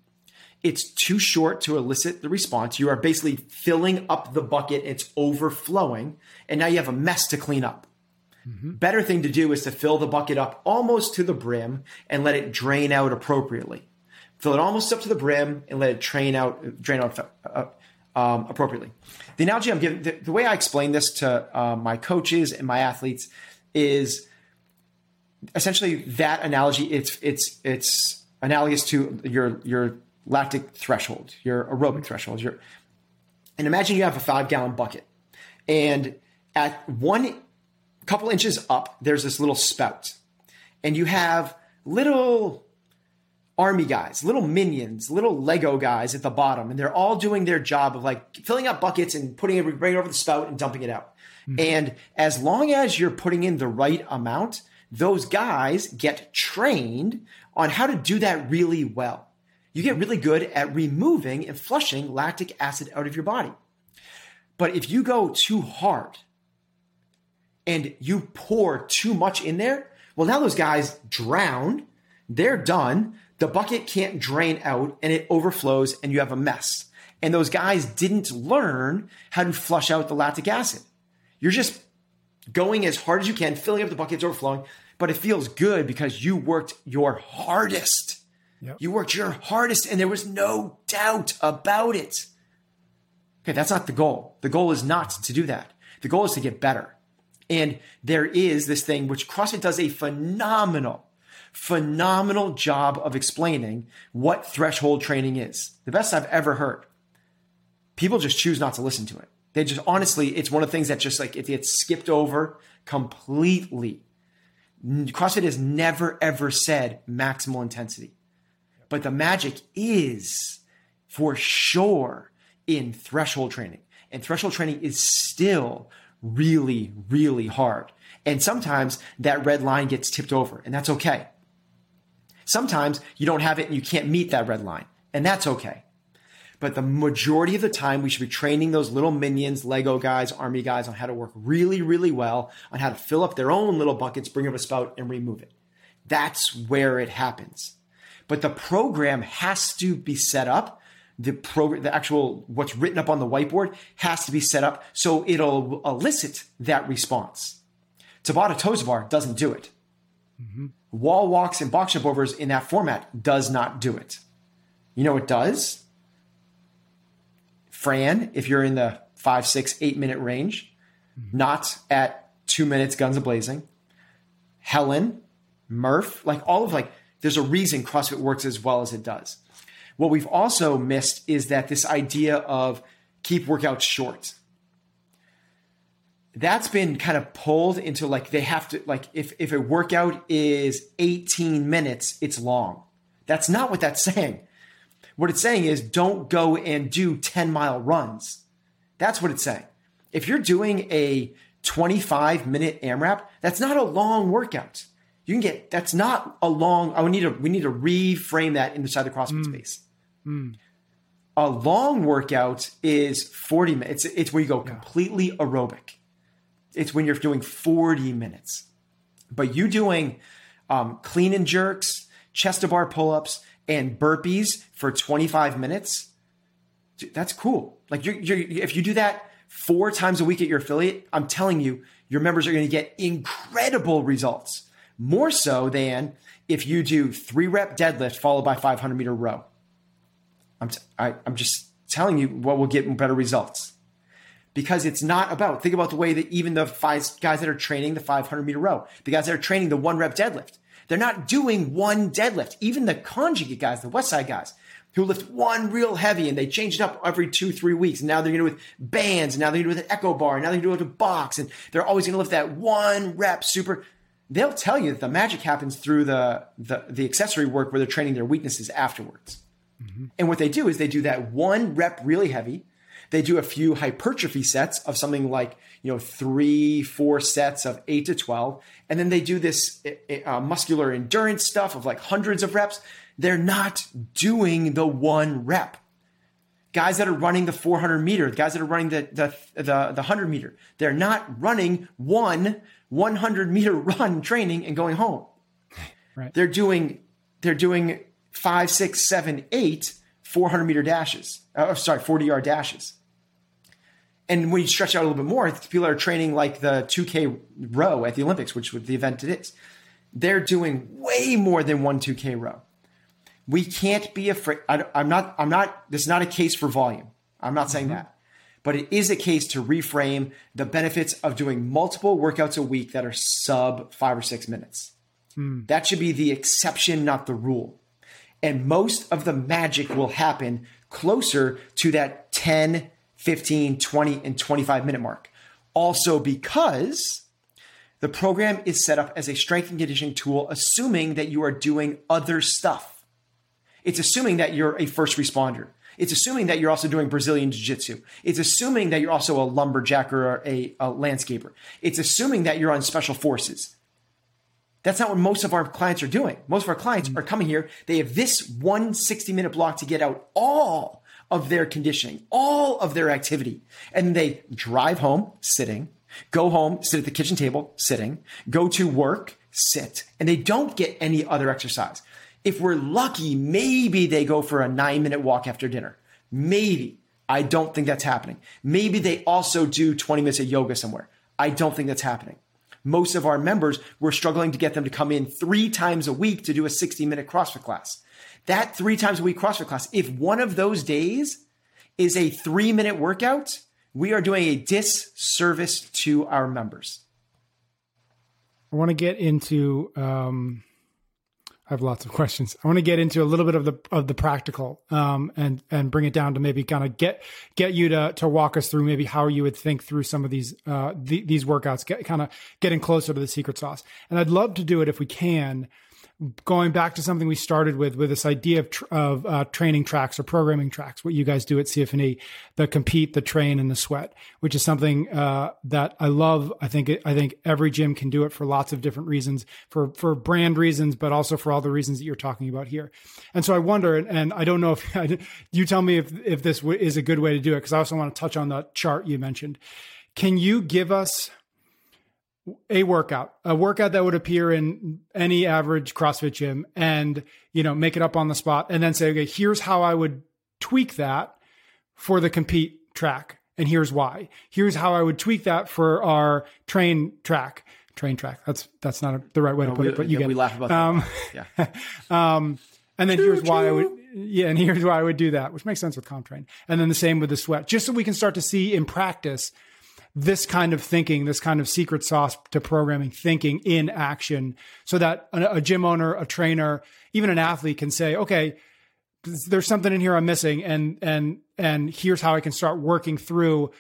It's too short to elicit the response. You are basically filling up the bucket. It's overflowing. And now you have a mess to clean up. Better thing to do is to fill the bucket up almost to the brim and let it drain out appropriately. Fill it almost up to the brim and let it drain out, drain out uh, um, appropriately. The analogy I'm giving, the, the way I explain this to uh, my coaches and my athletes is essentially that analogy. It's it's it's analogous to your your lactic threshold, your aerobic threshold. Your and imagine you have a five gallon bucket, and at one couple inches up, there's this little spout, and you have little army guys, little minions, little Lego guys at the bottom, and they're all doing their job of like filling up buckets and putting it right over the spout and dumping it out. Mm-hmm. And as long as you're putting in the right amount, those guys get trained on how to do that really well. You get really good at removing and flushing lactic acid out of your body. But if you go too hard and you pour too much in there, well, now those guys drown, they're done, the bucket can't drain out and it overflows and you have a mess. And those guys didn't learn how to flush out the lactic acid. You're just going as hard as you can, filling up the buckets overflowing, but it feels good because you worked your hardest. Yep. You worked your hardest and there was no doubt about it. Okay, that's not the goal. The goal is not to do that. The goal is to get better. And there is this thing which CrossFit does a phenomenal, phenomenal job of explaining what threshold training is. The best I've ever heard. People just choose not to listen to it. They just honestly, it's one of the things that just like it gets skipped over completely. CrossFit has never ever said maximal intensity. But the magic is for sure in threshold training. And threshold training is still really, really hard. And sometimes that red line gets tipped over, and that's okay. Sometimes you don't have it and you can't meet that red line, and that's okay. But the majority of the time, we should be training those little minions, Lego guys, army guys on how to work really, really well, on how to fill up their own little buckets, bring up a spout, and remove it. That's where it happens. But the program has to be set up the program, the actual what's written up on the whiteboard has to be set up so it'll elicit that response. Tabata Toes doesn't do it. Mm-hmm. Wall walks and box jump overs in that format does not do it. You know it does? Fran, if you're in the five, six, eight minute range, mm-hmm. not at two minutes guns a blazing. Helen, Murph, like all of like, there's a reason CrossFit works as well as it does. What we've also missed is that this idea of keep workouts short. That's been kind of pulled into like they have to like if if a workout is 18 minutes, it's long. That's not what that's saying. What it's saying is don't go and do 10 mile runs. That's what it's saying. If you're doing a 25 minute AMRAP, that's not a long workout. You can get that's not a long. I need to we need to reframe that inside the CrossFit mm. space. Mm. A long workout is 40 minutes. It's, it's where you go yeah. completely aerobic. It's when you're doing 40 minutes. But you doing um, clean and jerks, chest to bar pull ups, and burpees for 25 minutes, that's cool. Like you're, you're, if you do that four times a week at your affiliate, I'm telling you, your members are going to get incredible results. More so than if you do three rep deadlift followed by 500 meter row. I'm, t- I, I'm just telling you what will get better results. Because it's not about think about the way that even the five guys that are training the 500 meter row the guys that are training the one rep deadlift they're not doing one deadlift. Even the conjugate guys the west side guys who lift one real heavy and they change it up every two three weeks. And now they're going to do it with bands and now they're going to do it with an echo bar and now they're going to do it with a box and they're always going to lift that one rep super they'll tell you that the magic happens through the, the the accessory work where they're training their weaknesses afterwards Mm-hmm. And what they do is they do that one rep really heavy. They do a few hypertrophy sets of something like, you know, three, four sets of eight to 12. And then they do this uh, muscular endurance stuff of like hundreds of reps. They're not doing the one rep. Guys that are running the 400 meter, guys that are running the, the, the, the 100 meter, they're not running one 100 meter run training and going home. Right. They're doing, they're doing five, six, seven, eight 400 meter dashes. Uh, sorry, 40 yard dashes. And when you stretch out a little bit more, people are training like the 2K row at the Olympics, which would the event it is. They're doing way more than one 2K row. We can't be afraid. I, am not, I'm not, this is not a case for volume. I'm not saying mm-hmm. that, but it is a case to reframe the benefits of doing multiple workouts a week that are sub five or six minutes. Mm. That should be the exception, not the rule. And most of the magic will happen closer to that 10, 15, 20, and 25 minute mark. Also, because the program is set up as a strength and conditioning tool, assuming that you are doing other stuff. It's assuming that you're a first responder. It's assuming that you're also doing Brazilian Jiu Jitsu. It's assuming that you're also a lumberjack or a, a landscaper. It's assuming that you're on special forces. That's not what most of our clients are doing. Most of our clients mm-hmm. are coming here. They have this one 60 minute block to get out all of their conditioning, all of their activity. And they drive home sitting, go home, sit at the kitchen table sitting, go to work, sit, and they don't get any other exercise. If we're lucky, maybe they go for a nine minute walk after dinner. Maybe. I don't think that's happening. Maybe they also do 20 minutes of yoga somewhere. I don't think that's happening most of our members, we're struggling to get them to come in three times a week to do a 60 minute CrossFit class. That three times a week CrossFit class, if one of those days is a three minute workout, we are doing a disservice to our members. I want to get into um, I have lots of questions. I want to get into a little bit of the of the practical, um, and and bring it down to maybe kind of get get you to to walk us through maybe how you would think through some of these uh, the, these workouts, get, kind of getting closer to the secret sauce. And I'd love to do it if we can going back to something we started with, with this idea of, tr- of uh, training tracks or programming tracks, what you guys do at CFNE, the compete, the train, and the sweat, which is something uh, that I love. I think I think every gym can do it for lots of different reasons, for for brand reasons, but also for all the reasons that you're talking about here. And so I wonder, and, and I don't know if you tell me if if this w- is a good way to do it, because I also want to touch on the chart you mentioned. Can you give us a workout, a workout that would appear in any average CrossFit gym and, you know, make it up on the spot and then say, okay, here's how I would tweak that for the compete track. And here's why. Here's how I would tweak that for our train track. Train track. That's that's not a, the right way no, to put we, it, but you yeah, get we it. laugh about um, that. Yeah. um, and then here's why I would, yeah, and here's why I would do that, which makes sense with CompTrain. And then the same with the sweat, just so we can start to see in practice this kind of thinking, this kind of secret sauce to programming thinking in action so that a, a gym owner, a trainer, even an athlete can say, okay, there's something in here I'm missing and and and here's how I can start working through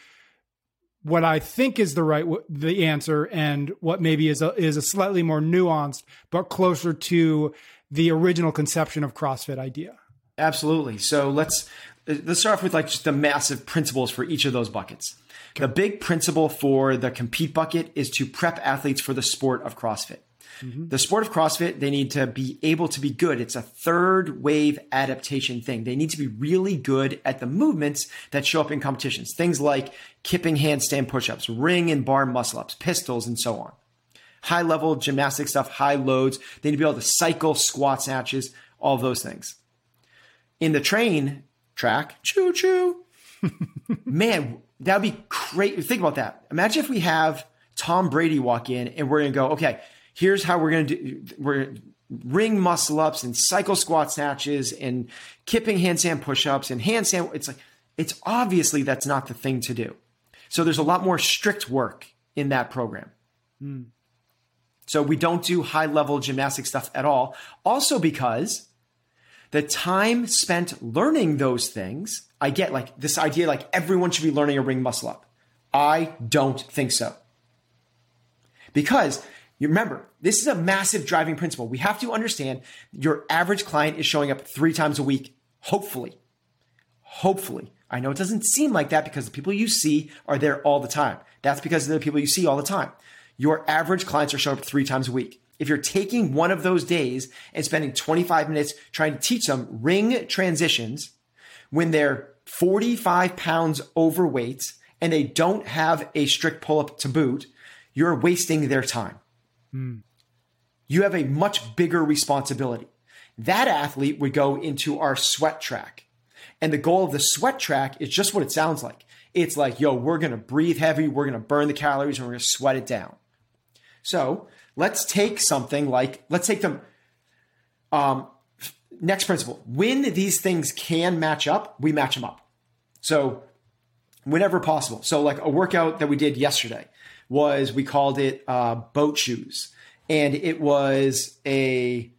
what I think is the right the answer and what maybe is a is a slightly more nuanced but closer to the original conception of CrossFit idea. Absolutely. So let's let's start off with like just the massive principles for each of those buckets. The big principle for the compete bucket is to prep athletes for the sport of CrossFit. Mm-hmm. The sport of CrossFit, they need to be able to be good. It's a third wave adaptation thing. They need to be really good at the movements that show up in competitions. Things like kipping handstand push-ups, ring and bar muscle ups, pistols, and so on. High level gymnastic stuff, high loads. They need to be able to cycle, squat snatches, all those things. In the train track, choo choo, man, that would be great. Think about that. Imagine if we have Tom Brady walk in and we're going to go, okay, here's how we're going to do, we're ring muscle ups and cycle squat snatches and kipping handstand push-ups and handstand. It's like, it's obviously that's not the thing to do. So there's a lot more strict work in that program. Mm. So we don't do high level gymnastic stuff at all. Also because the time spent learning those things, I get like this idea like everyone should be learning a ring muscle up. I don't think so. Because you remember, this is a massive driving principle. We have to understand your average client is showing up three times a week, hopefully. Hopefully. I know it doesn't seem like that because the people you see are there all the time. That's because they're the people you see all the time. Your average clients are showing up three times a week if you're taking one of those days and spending 25 minutes trying to teach them ring transitions when they're 45 pounds overweight and they don't have a strict pull up to boot, you're wasting their time. Mm. You have a much bigger responsibility. That athlete would go into our sweat track. And the goal of the sweat track is just what it sounds like. It's like, yo, we're going to breathe heavy, we're going to burn the calories, and we're going to sweat it down. So let's take something like, let's take them. Um, next principle when these things can match up, we match them up. So whenever possible. So, like a workout that we did yesterday was we called it uh, boat shoes, and it was a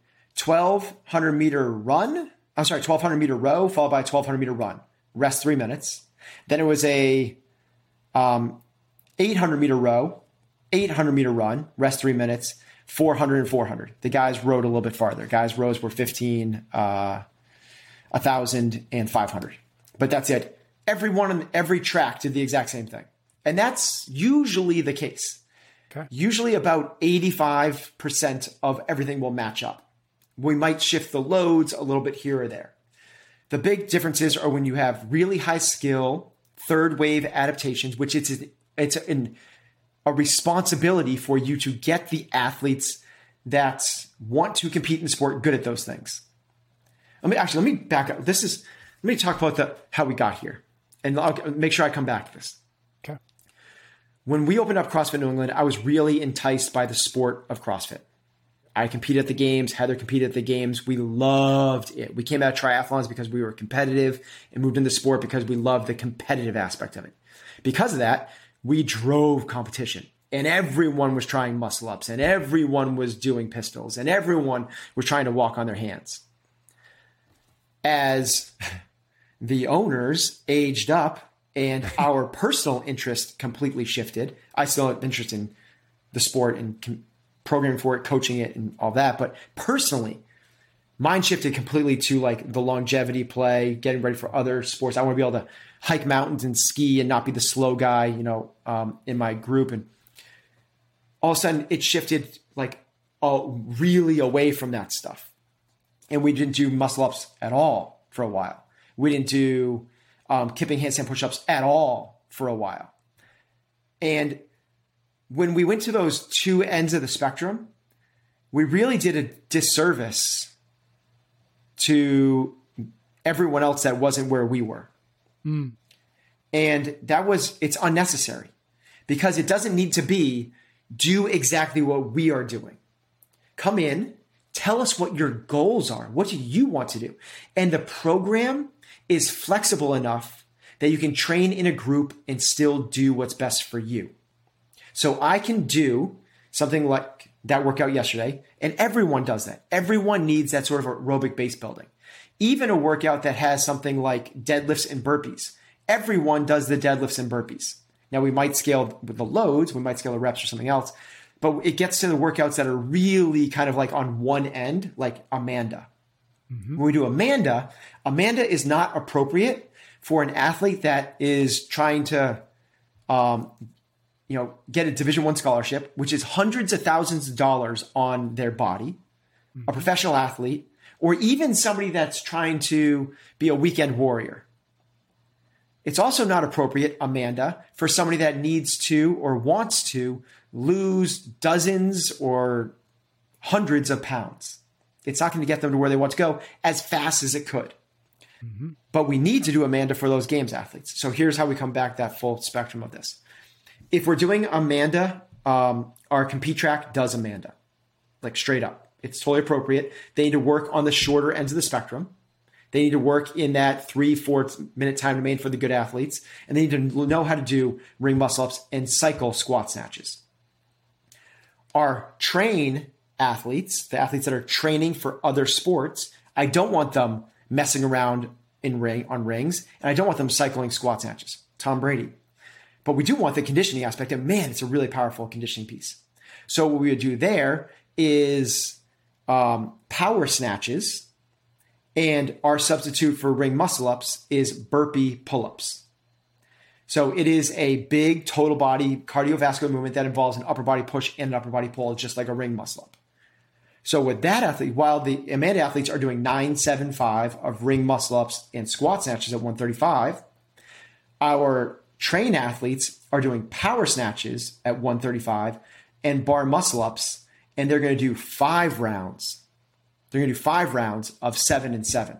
1200 meter run. I'm sorry, 1200 meter row followed by a 1200 meter run. Rest three minutes. Then it was a um, 800 meter row, 800 meter run, rest three minutes, 400 and 400. The guys rode a little bit farther. Guys' rows were 15, uh, 1,000, and 500. But that's it. Everyone on every track did the exact same thing. And that's usually the case. Okay. Usually about 85% of everything will match up. We might shift the loads a little bit here or there. The big differences are when you have really high skill third wave adaptations, which it's it's an a responsibility for you to get the athletes that want to compete in the sport good at those things. Let me actually let me back up. This is let me talk about the how we got here, and I'll make sure I come back to this. Okay. When we opened up CrossFit New England, I was really enticed by the sport of CrossFit. I competed at the games. Heather competed at the games. We loved it. We came out of triathlons because we were competitive and moved into sport because we loved the competitive aspect of it. Because of that, we drove competition and everyone was trying muscle ups and everyone was doing pistols and everyone was trying to walk on their hands. As the owners aged up and our personal interest completely shifted, I still have interest in the sport and programming for it, coaching it, and all that. But personally, mine shifted completely to like the longevity play, getting ready for other sports. I want to be able to hike mountains and ski and not be the slow guy, you know, um, in my group. And all of a sudden it shifted like really away from that stuff. And we didn't do muscle ups at all for a while. We didn't do um, kipping handstand push ups at all for a while. And when we went to those two ends of the spectrum, we really did a disservice to everyone else that wasn't where we were. Mm. And that was, it's unnecessary because it doesn't need to be do exactly what we are doing. Come in, tell us what your goals are. What do you want to do? And the program is flexible enough that you can train in a group and still do what's best for you. So I can do something like that workout yesterday, and everyone does that. Everyone needs that sort of aerobic base building even a workout that has something like deadlifts and burpees. Everyone does the deadlifts and burpees. Now we might scale the loads, we might scale the reps or something else, but it gets to the workouts that are really kind of like on one end, like Amanda. Mm-hmm. When we do Amanda, Amanda is not appropriate for an athlete that is trying to, um, you know, get a Division One scholarship, which is hundreds of thousands of dollars on their body. Mm-hmm. A professional athlete or even somebody that's trying to be a weekend warrior. It's also not appropriate, Amanda, for somebody that needs to or wants to lose dozens or hundreds of pounds. It's not going to get them to where they want to go as fast as it could. Mm-hmm. But we need to do Amanda for those games athletes. So here's how we come back that full spectrum of this. If we're doing Amanda, um, our compete track does Amanda, like straight up. It's totally appropriate. They need to work on the shorter ends of the spectrum. They need to work in that three, four minute time domain for the good athletes. And they need to know how to do ring muscle ups and cycle squat snatches. Our train athletes, the athletes that are training for other sports, I don't want them messing around in ring on rings, and I don't want them cycling squat snatches. Tom Brady. But we do want the conditioning aspect, and man, it's a really powerful conditioning piece. So what we would do there is um, power snatches, and our substitute for ring muscle ups is burpee pull ups. So it is a big total body cardiovascular movement that involves an upper body push and an upper body pull, just like a ring muscle up. So with that athlete, while the Amanda athletes are doing 975 of ring muscle ups and squat snatches at 135, our train athletes are doing power snatches at 135 and bar muscle ups and they're going to do five rounds. They're going to do five rounds of seven and seven.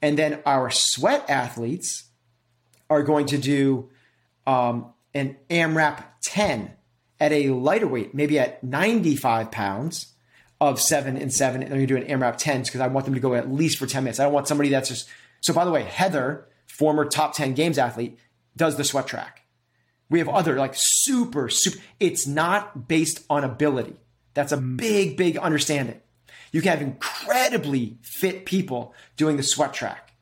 And then our sweat athletes are going to do um, an AMRAP 10 at a lighter weight, maybe at 95 pounds of seven and seven, and they're going to do an AMRAP 10 because I want them to go at least for 10 minutes. I don't want somebody that's just. So, by the way, Heather, former top 10 games athlete, does the sweat track. We have other like super, super. It's not based on ability. That's a mm. big, big understanding. You can have incredibly fit people doing the sweat track.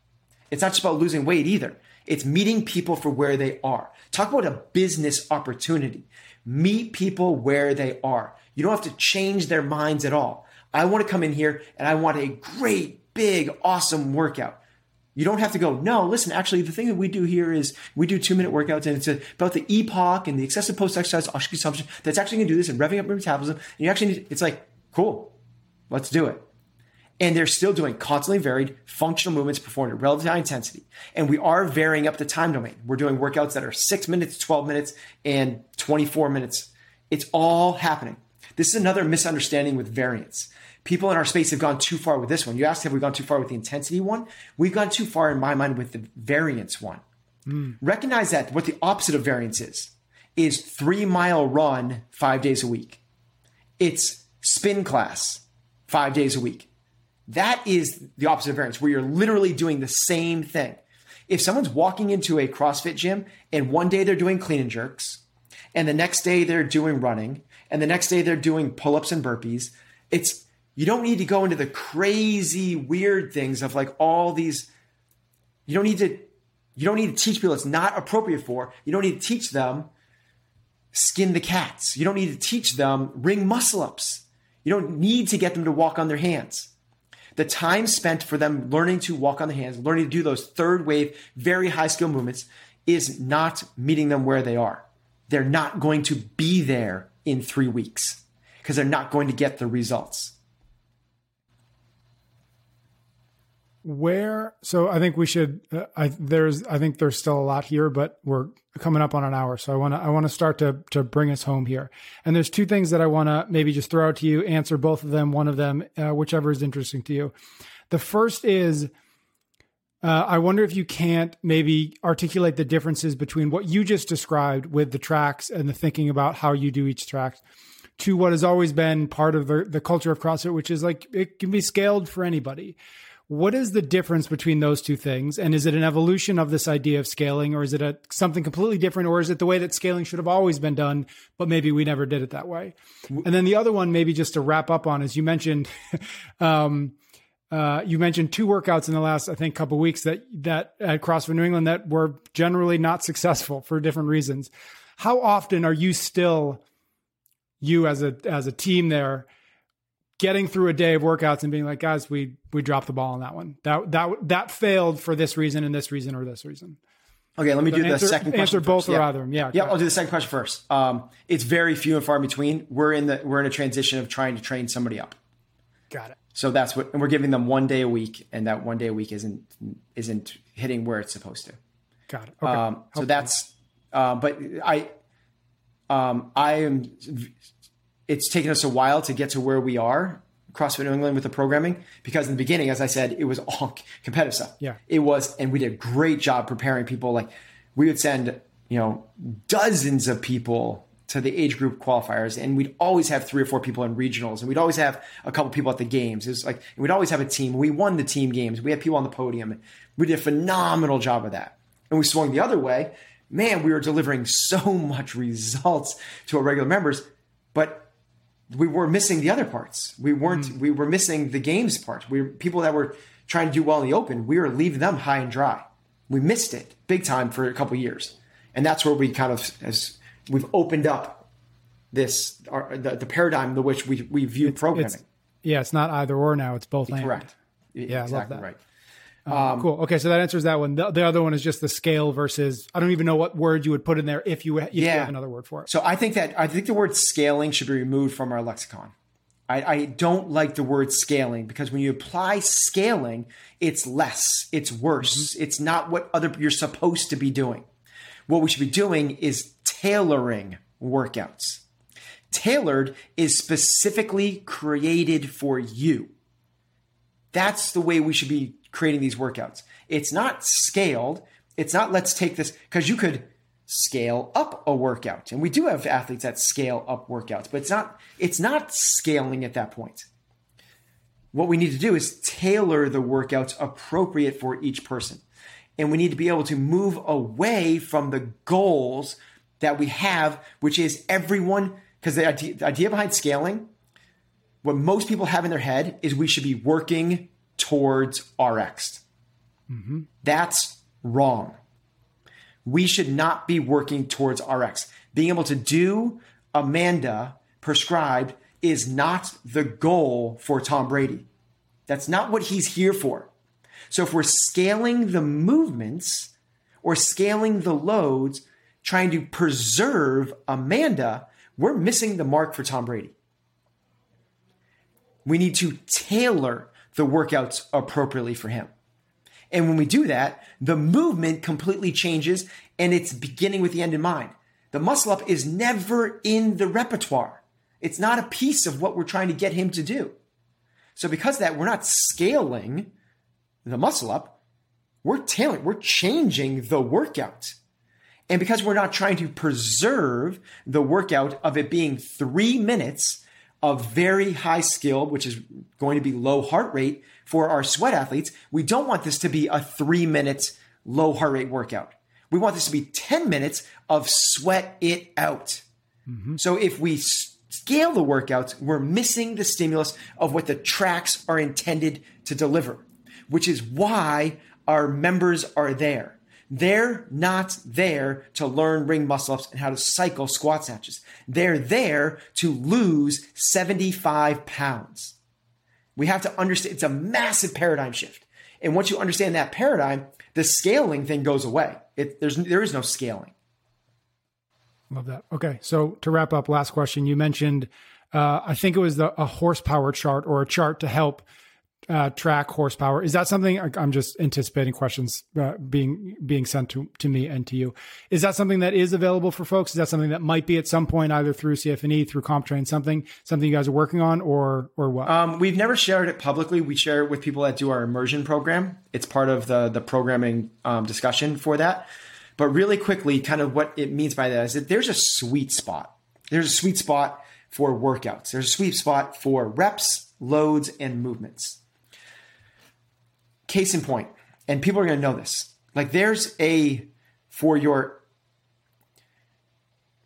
It's not just about losing weight either. It's meeting people for where they are. Talk about a business opportunity. Meet people where they are. You don't have to change their minds at all. I want to come in here and I want a great, big, awesome workout. You don't have to go, no, listen, actually, the thing that we do here is we do two minute workouts and it's about the EPOC and the excessive post exercise consumption that's actually going to do this and revving up your metabolism. And you actually need, it's like, cool, let's do it. And they're still doing constantly varied functional movements performed at relatively high intensity. And we are varying up the time domain. We're doing workouts that are six minutes, 12 minutes, and 24 minutes. It's all happening. This is another misunderstanding with variance people in our space have gone too far with this one. You asked, have we gone too far with the intensity one? We've gone too far in my mind with the variance one. Mm. Recognize that what the opposite of variance is, is three mile run five days a week. It's spin class five days a week. That is the opposite of variance, where you're literally doing the same thing. If someone's walking into a CrossFit gym and one day they're doing clean and jerks, and the next day they're doing running, and the next day they're doing pull ups and burpees, it's you don't need to go into the crazy weird things of like all these you don't need to you don't need to teach people it's not appropriate for. You don't need to teach them skin the cats. You don't need to teach them ring muscle ups. You don't need to get them to walk on their hands. The time spent for them learning to walk on the hands learning to do those third wave very high skill movements is not meeting them where they are. They're not going to be there in three weeks because they're not going to get the results where so i think we should uh, i there's i think there's still a lot here but we're coming up on an hour. So i want to i want to start to to bring us home here. And there's two things that i want to maybe just throw out to you answer both of them one of them uh, whichever is interesting to you. The first is uh, i wonder if you can't maybe articulate the differences between what you just described with the tracks and the thinking about how you do each track to what has always been part of the, the culture of CrossFit, which is like it can be scaled for anybody. What is the difference between those two things? And is it an evolution of this idea of scaling, or is it a, something completely different, or is it the way that scaling should have always been done, but maybe we never did it that way? And then the other one, maybe just to wrap up on, is you mentioned, um, uh, you mentioned two workouts in the last, I think, couple weeks that that at CrossFit New England that were generally not successful for different reasons. How often are you still you as a as a team there? Getting through a day of workouts and being like, guys, we we dropped the ball on that one. That that that failed for this reason and this reason or this reason. Okay, let me do answer, the second question. Answer both first. or yeah. either of them. Yeah. Yeah, I'll do the second question first. Um, it's very few and far between. We're in the we're in a transition of trying to train somebody up. Got it. So that's what, and we're giving them one day a week, and that one day a week isn't isn't hitting where it's supposed to. Got it. Okay. Um, so that's, uh, but I, um, I am it's taken us a while to get to where we are CrossFit New England with the programming because in the beginning, as I said, it was all competitive stuff. Yeah. It was, and we did a great job preparing people. Like we would send, you know, dozens of people to the age group qualifiers, and we'd always have three or four people in regionals, and we'd always have a couple people at the games. It was like we'd always have a team. We won the team games. We had people on the podium. We did a phenomenal job of that. And we swung the other way. Man, we were delivering so much results to our regular members, but we were missing the other parts. We weren't. Mm. We were missing the games part. We were people that were trying to do well in the open. We were leaving them high and dry. We missed it big time for a couple years, and that's where we kind of as we've opened up this our, the, the, paradigm in which we we view it's, programming. It's, yeah, it's not either or now. It's both. Correct. And. Yeah, exactly right. Um, cool. Okay, so that answers that one. The, the, other one is just the scale versus. I don't even know what word you would put in there if you if yeah. you have another word for it. So I think that I think the word scaling should be removed from our lexicon. I, I don't like the word scaling because when you apply scaling, it's less, it's worse, mm-hmm. it's not what other you're supposed to be doing. What we should be doing is tailoring workouts. Tailored is specifically created for you. That's the way we should be creating these workouts. It's not scaled. It's not let's take this because you could scale up a workout. And we do have athletes that scale up workouts, but it's not it's not scaling at that point. What we need to do is tailor the workouts appropriate for each person. And we need to be able to move away from the goals that we have, which is everyone, because the idea, the idea behind scaling, what most people have in their head is we should be working towards RX. Mm-hmm. That's wrong. We should not be working towards RX. Being able to do Amanda prescribed is not the goal for Tom Brady. That's not what he's here for. So if we're scaling the movements or scaling the loads, trying to preserve Amanda, we're missing the mark for Tom Brady. We need to tailor the workouts appropriately for him. And when we do that, the movement completely changes and it's beginning with the end in mind. The muscle up is never in the repertoire. It's not a piece of what we're trying to get him to do. So because that, we're not scaling the muscle up. We're tailoring, we're changing the workout. And because we're not trying to preserve the workout of it being three minutes of very high skill, which is going to be low heart rate for our sweat athletes, we don't want this to be a three minute low heart rate workout. We want this to be 10 minutes of sweat it out. Mm-hmm. So if we scale the workouts, we're missing the stimulus of what the tracks are intended to deliver, which is why our members are there. They're not there to learn ring muscle ups and how to cycle squat snatches. They're there to lose 75 pounds. We have to understand it's a massive paradigm shift. And once you understand that paradigm, the scaling thing goes away. It, there's, there is no scaling. Love that. Okay. So to wrap up, last question. You mentioned, uh, I think it was the, a horsepower chart or a chart to help uh, track horsepower. Is that something I'm just anticipating questions uh, being being sent to, to me and to you? Is that something that is available for folks? Is that something that might be at some point either through CFNE, through CompTrain, something something you guys are working on, or or what? Um, we've never shared it publicly. We share it with people that do our immersion program. It's part of the the programming um, discussion for that. But really quickly, kind of what it means by that is that there's a sweet spot. There's a sweet spot for workouts. There's a sweet spot for reps, loads, and movements case in point, and people are going to know this. Like there's a for your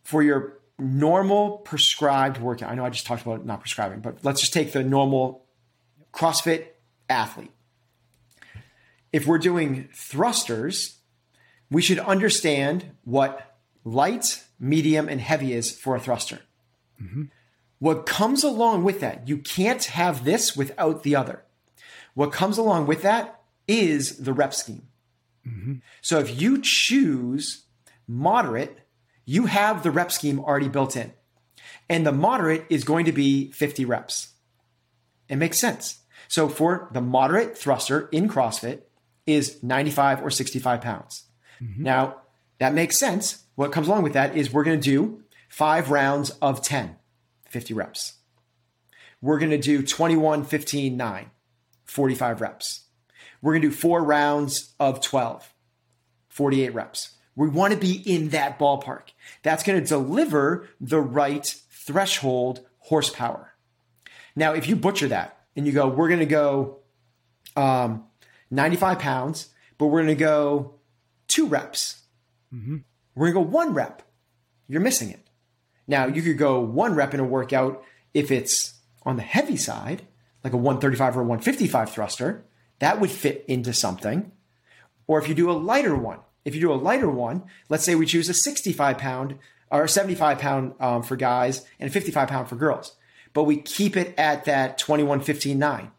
for your normal prescribed workout. I know I just talked about not prescribing, but let's just take the normal CrossFit athlete. If we're doing thrusters, we should understand what light, medium, and heavy is for a thruster. Mm-hmm. What comes along with that, you can't have this without the other. What comes along with that is the rep scheme. Mm-hmm. So if you choose moderate, you have the rep scheme already built in. And the moderate is going to be 50 reps. It makes sense. So for the moderate thruster in CrossFit is 95 or 65 pounds. Mm-hmm. Now, that makes sense. What comes along with that is we're going to do five rounds of 10, 50 reps. We're going to do 21, 15, 9. 45 reps. We're going to do four rounds of 12, 48 reps. We want to be in that ballpark. That's going to deliver the right threshold horsepower. Now, if you butcher that and you go, we're going to go um, 95 pounds, but we're going to go two reps. Mm-hmm. We're going to go one rep. You're missing it. Now, you could go one rep in a workout if it's on the heavy side, like a 135 or a 155 thruster, that would fit into something. Or if you do a lighter one, if you do a lighter one, let's say we choose a 65 pound or 75 pound um, for guys and a 55 pound for girls, but we keep it at that 21, 15, 9.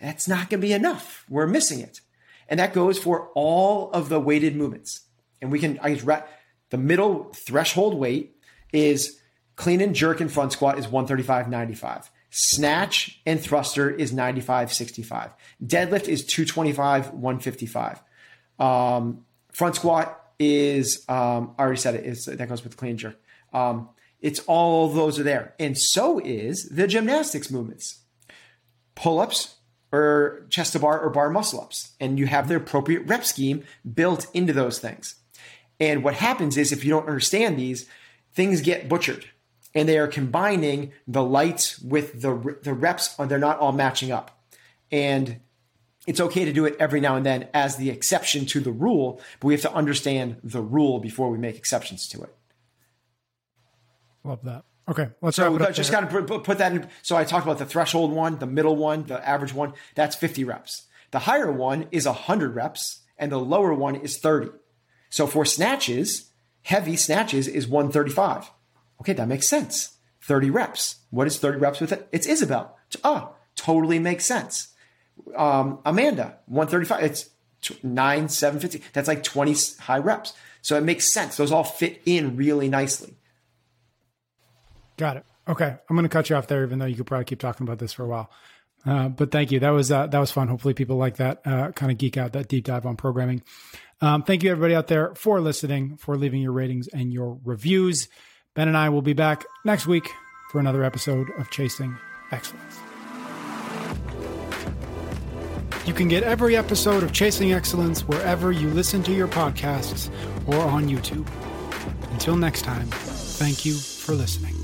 That's not going to be enough. We're missing it. And that goes for all of the weighted movements. And we can, I guess, the middle threshold weight is clean and jerk and front squat is 135, 95. Snatch and thruster is 95, 65. Deadlift is 225, 155. Um, front squat is, um, I already said it, is, that goes with clean jerk. Um, it's all those are there. And so is the gymnastics movements. Pull ups or chest to bar or bar muscle ups. And you have the appropriate rep scheme built into those things. And what happens is if you don't understand these, things get butchered and they are combining the lights with the, the reps. Uh, they're not all matching up. And it's okay to do it every now and then as the exception to the rule, but we have to understand the rule before we make exceptions to it. Love that. Okay, let's so just kind of put, put that in. So I talked about the threshold one, the middle one, the average one. That's 50 reps. The higher one is 100 reps, and the lower one is 30. So for snatches, heavy snatches is 135. Okay, that makes sense. 30 reps. What is 30 reps with it? It's Isabel. Oh, totally makes sense. Um, Amanda, 135. It's nine, 750. That's like 20 high reps. So it makes sense. Those all fit in really nicely. Got it. Okay, I'm going to cut you off there, even though you could probably keep talking about this for a while. Uh, but thank you. That was uh, that was fun. Hopefully, people like that uh, kind of geek out that deep dive on programming. Um, thank you, everybody out there, for listening, for leaving your ratings and your reviews. Ben and I will be back next week for another episode of Chasing Excellence. You can get every episode of Chasing Excellence wherever you listen to your podcasts or on YouTube. Until next time, thank you for listening.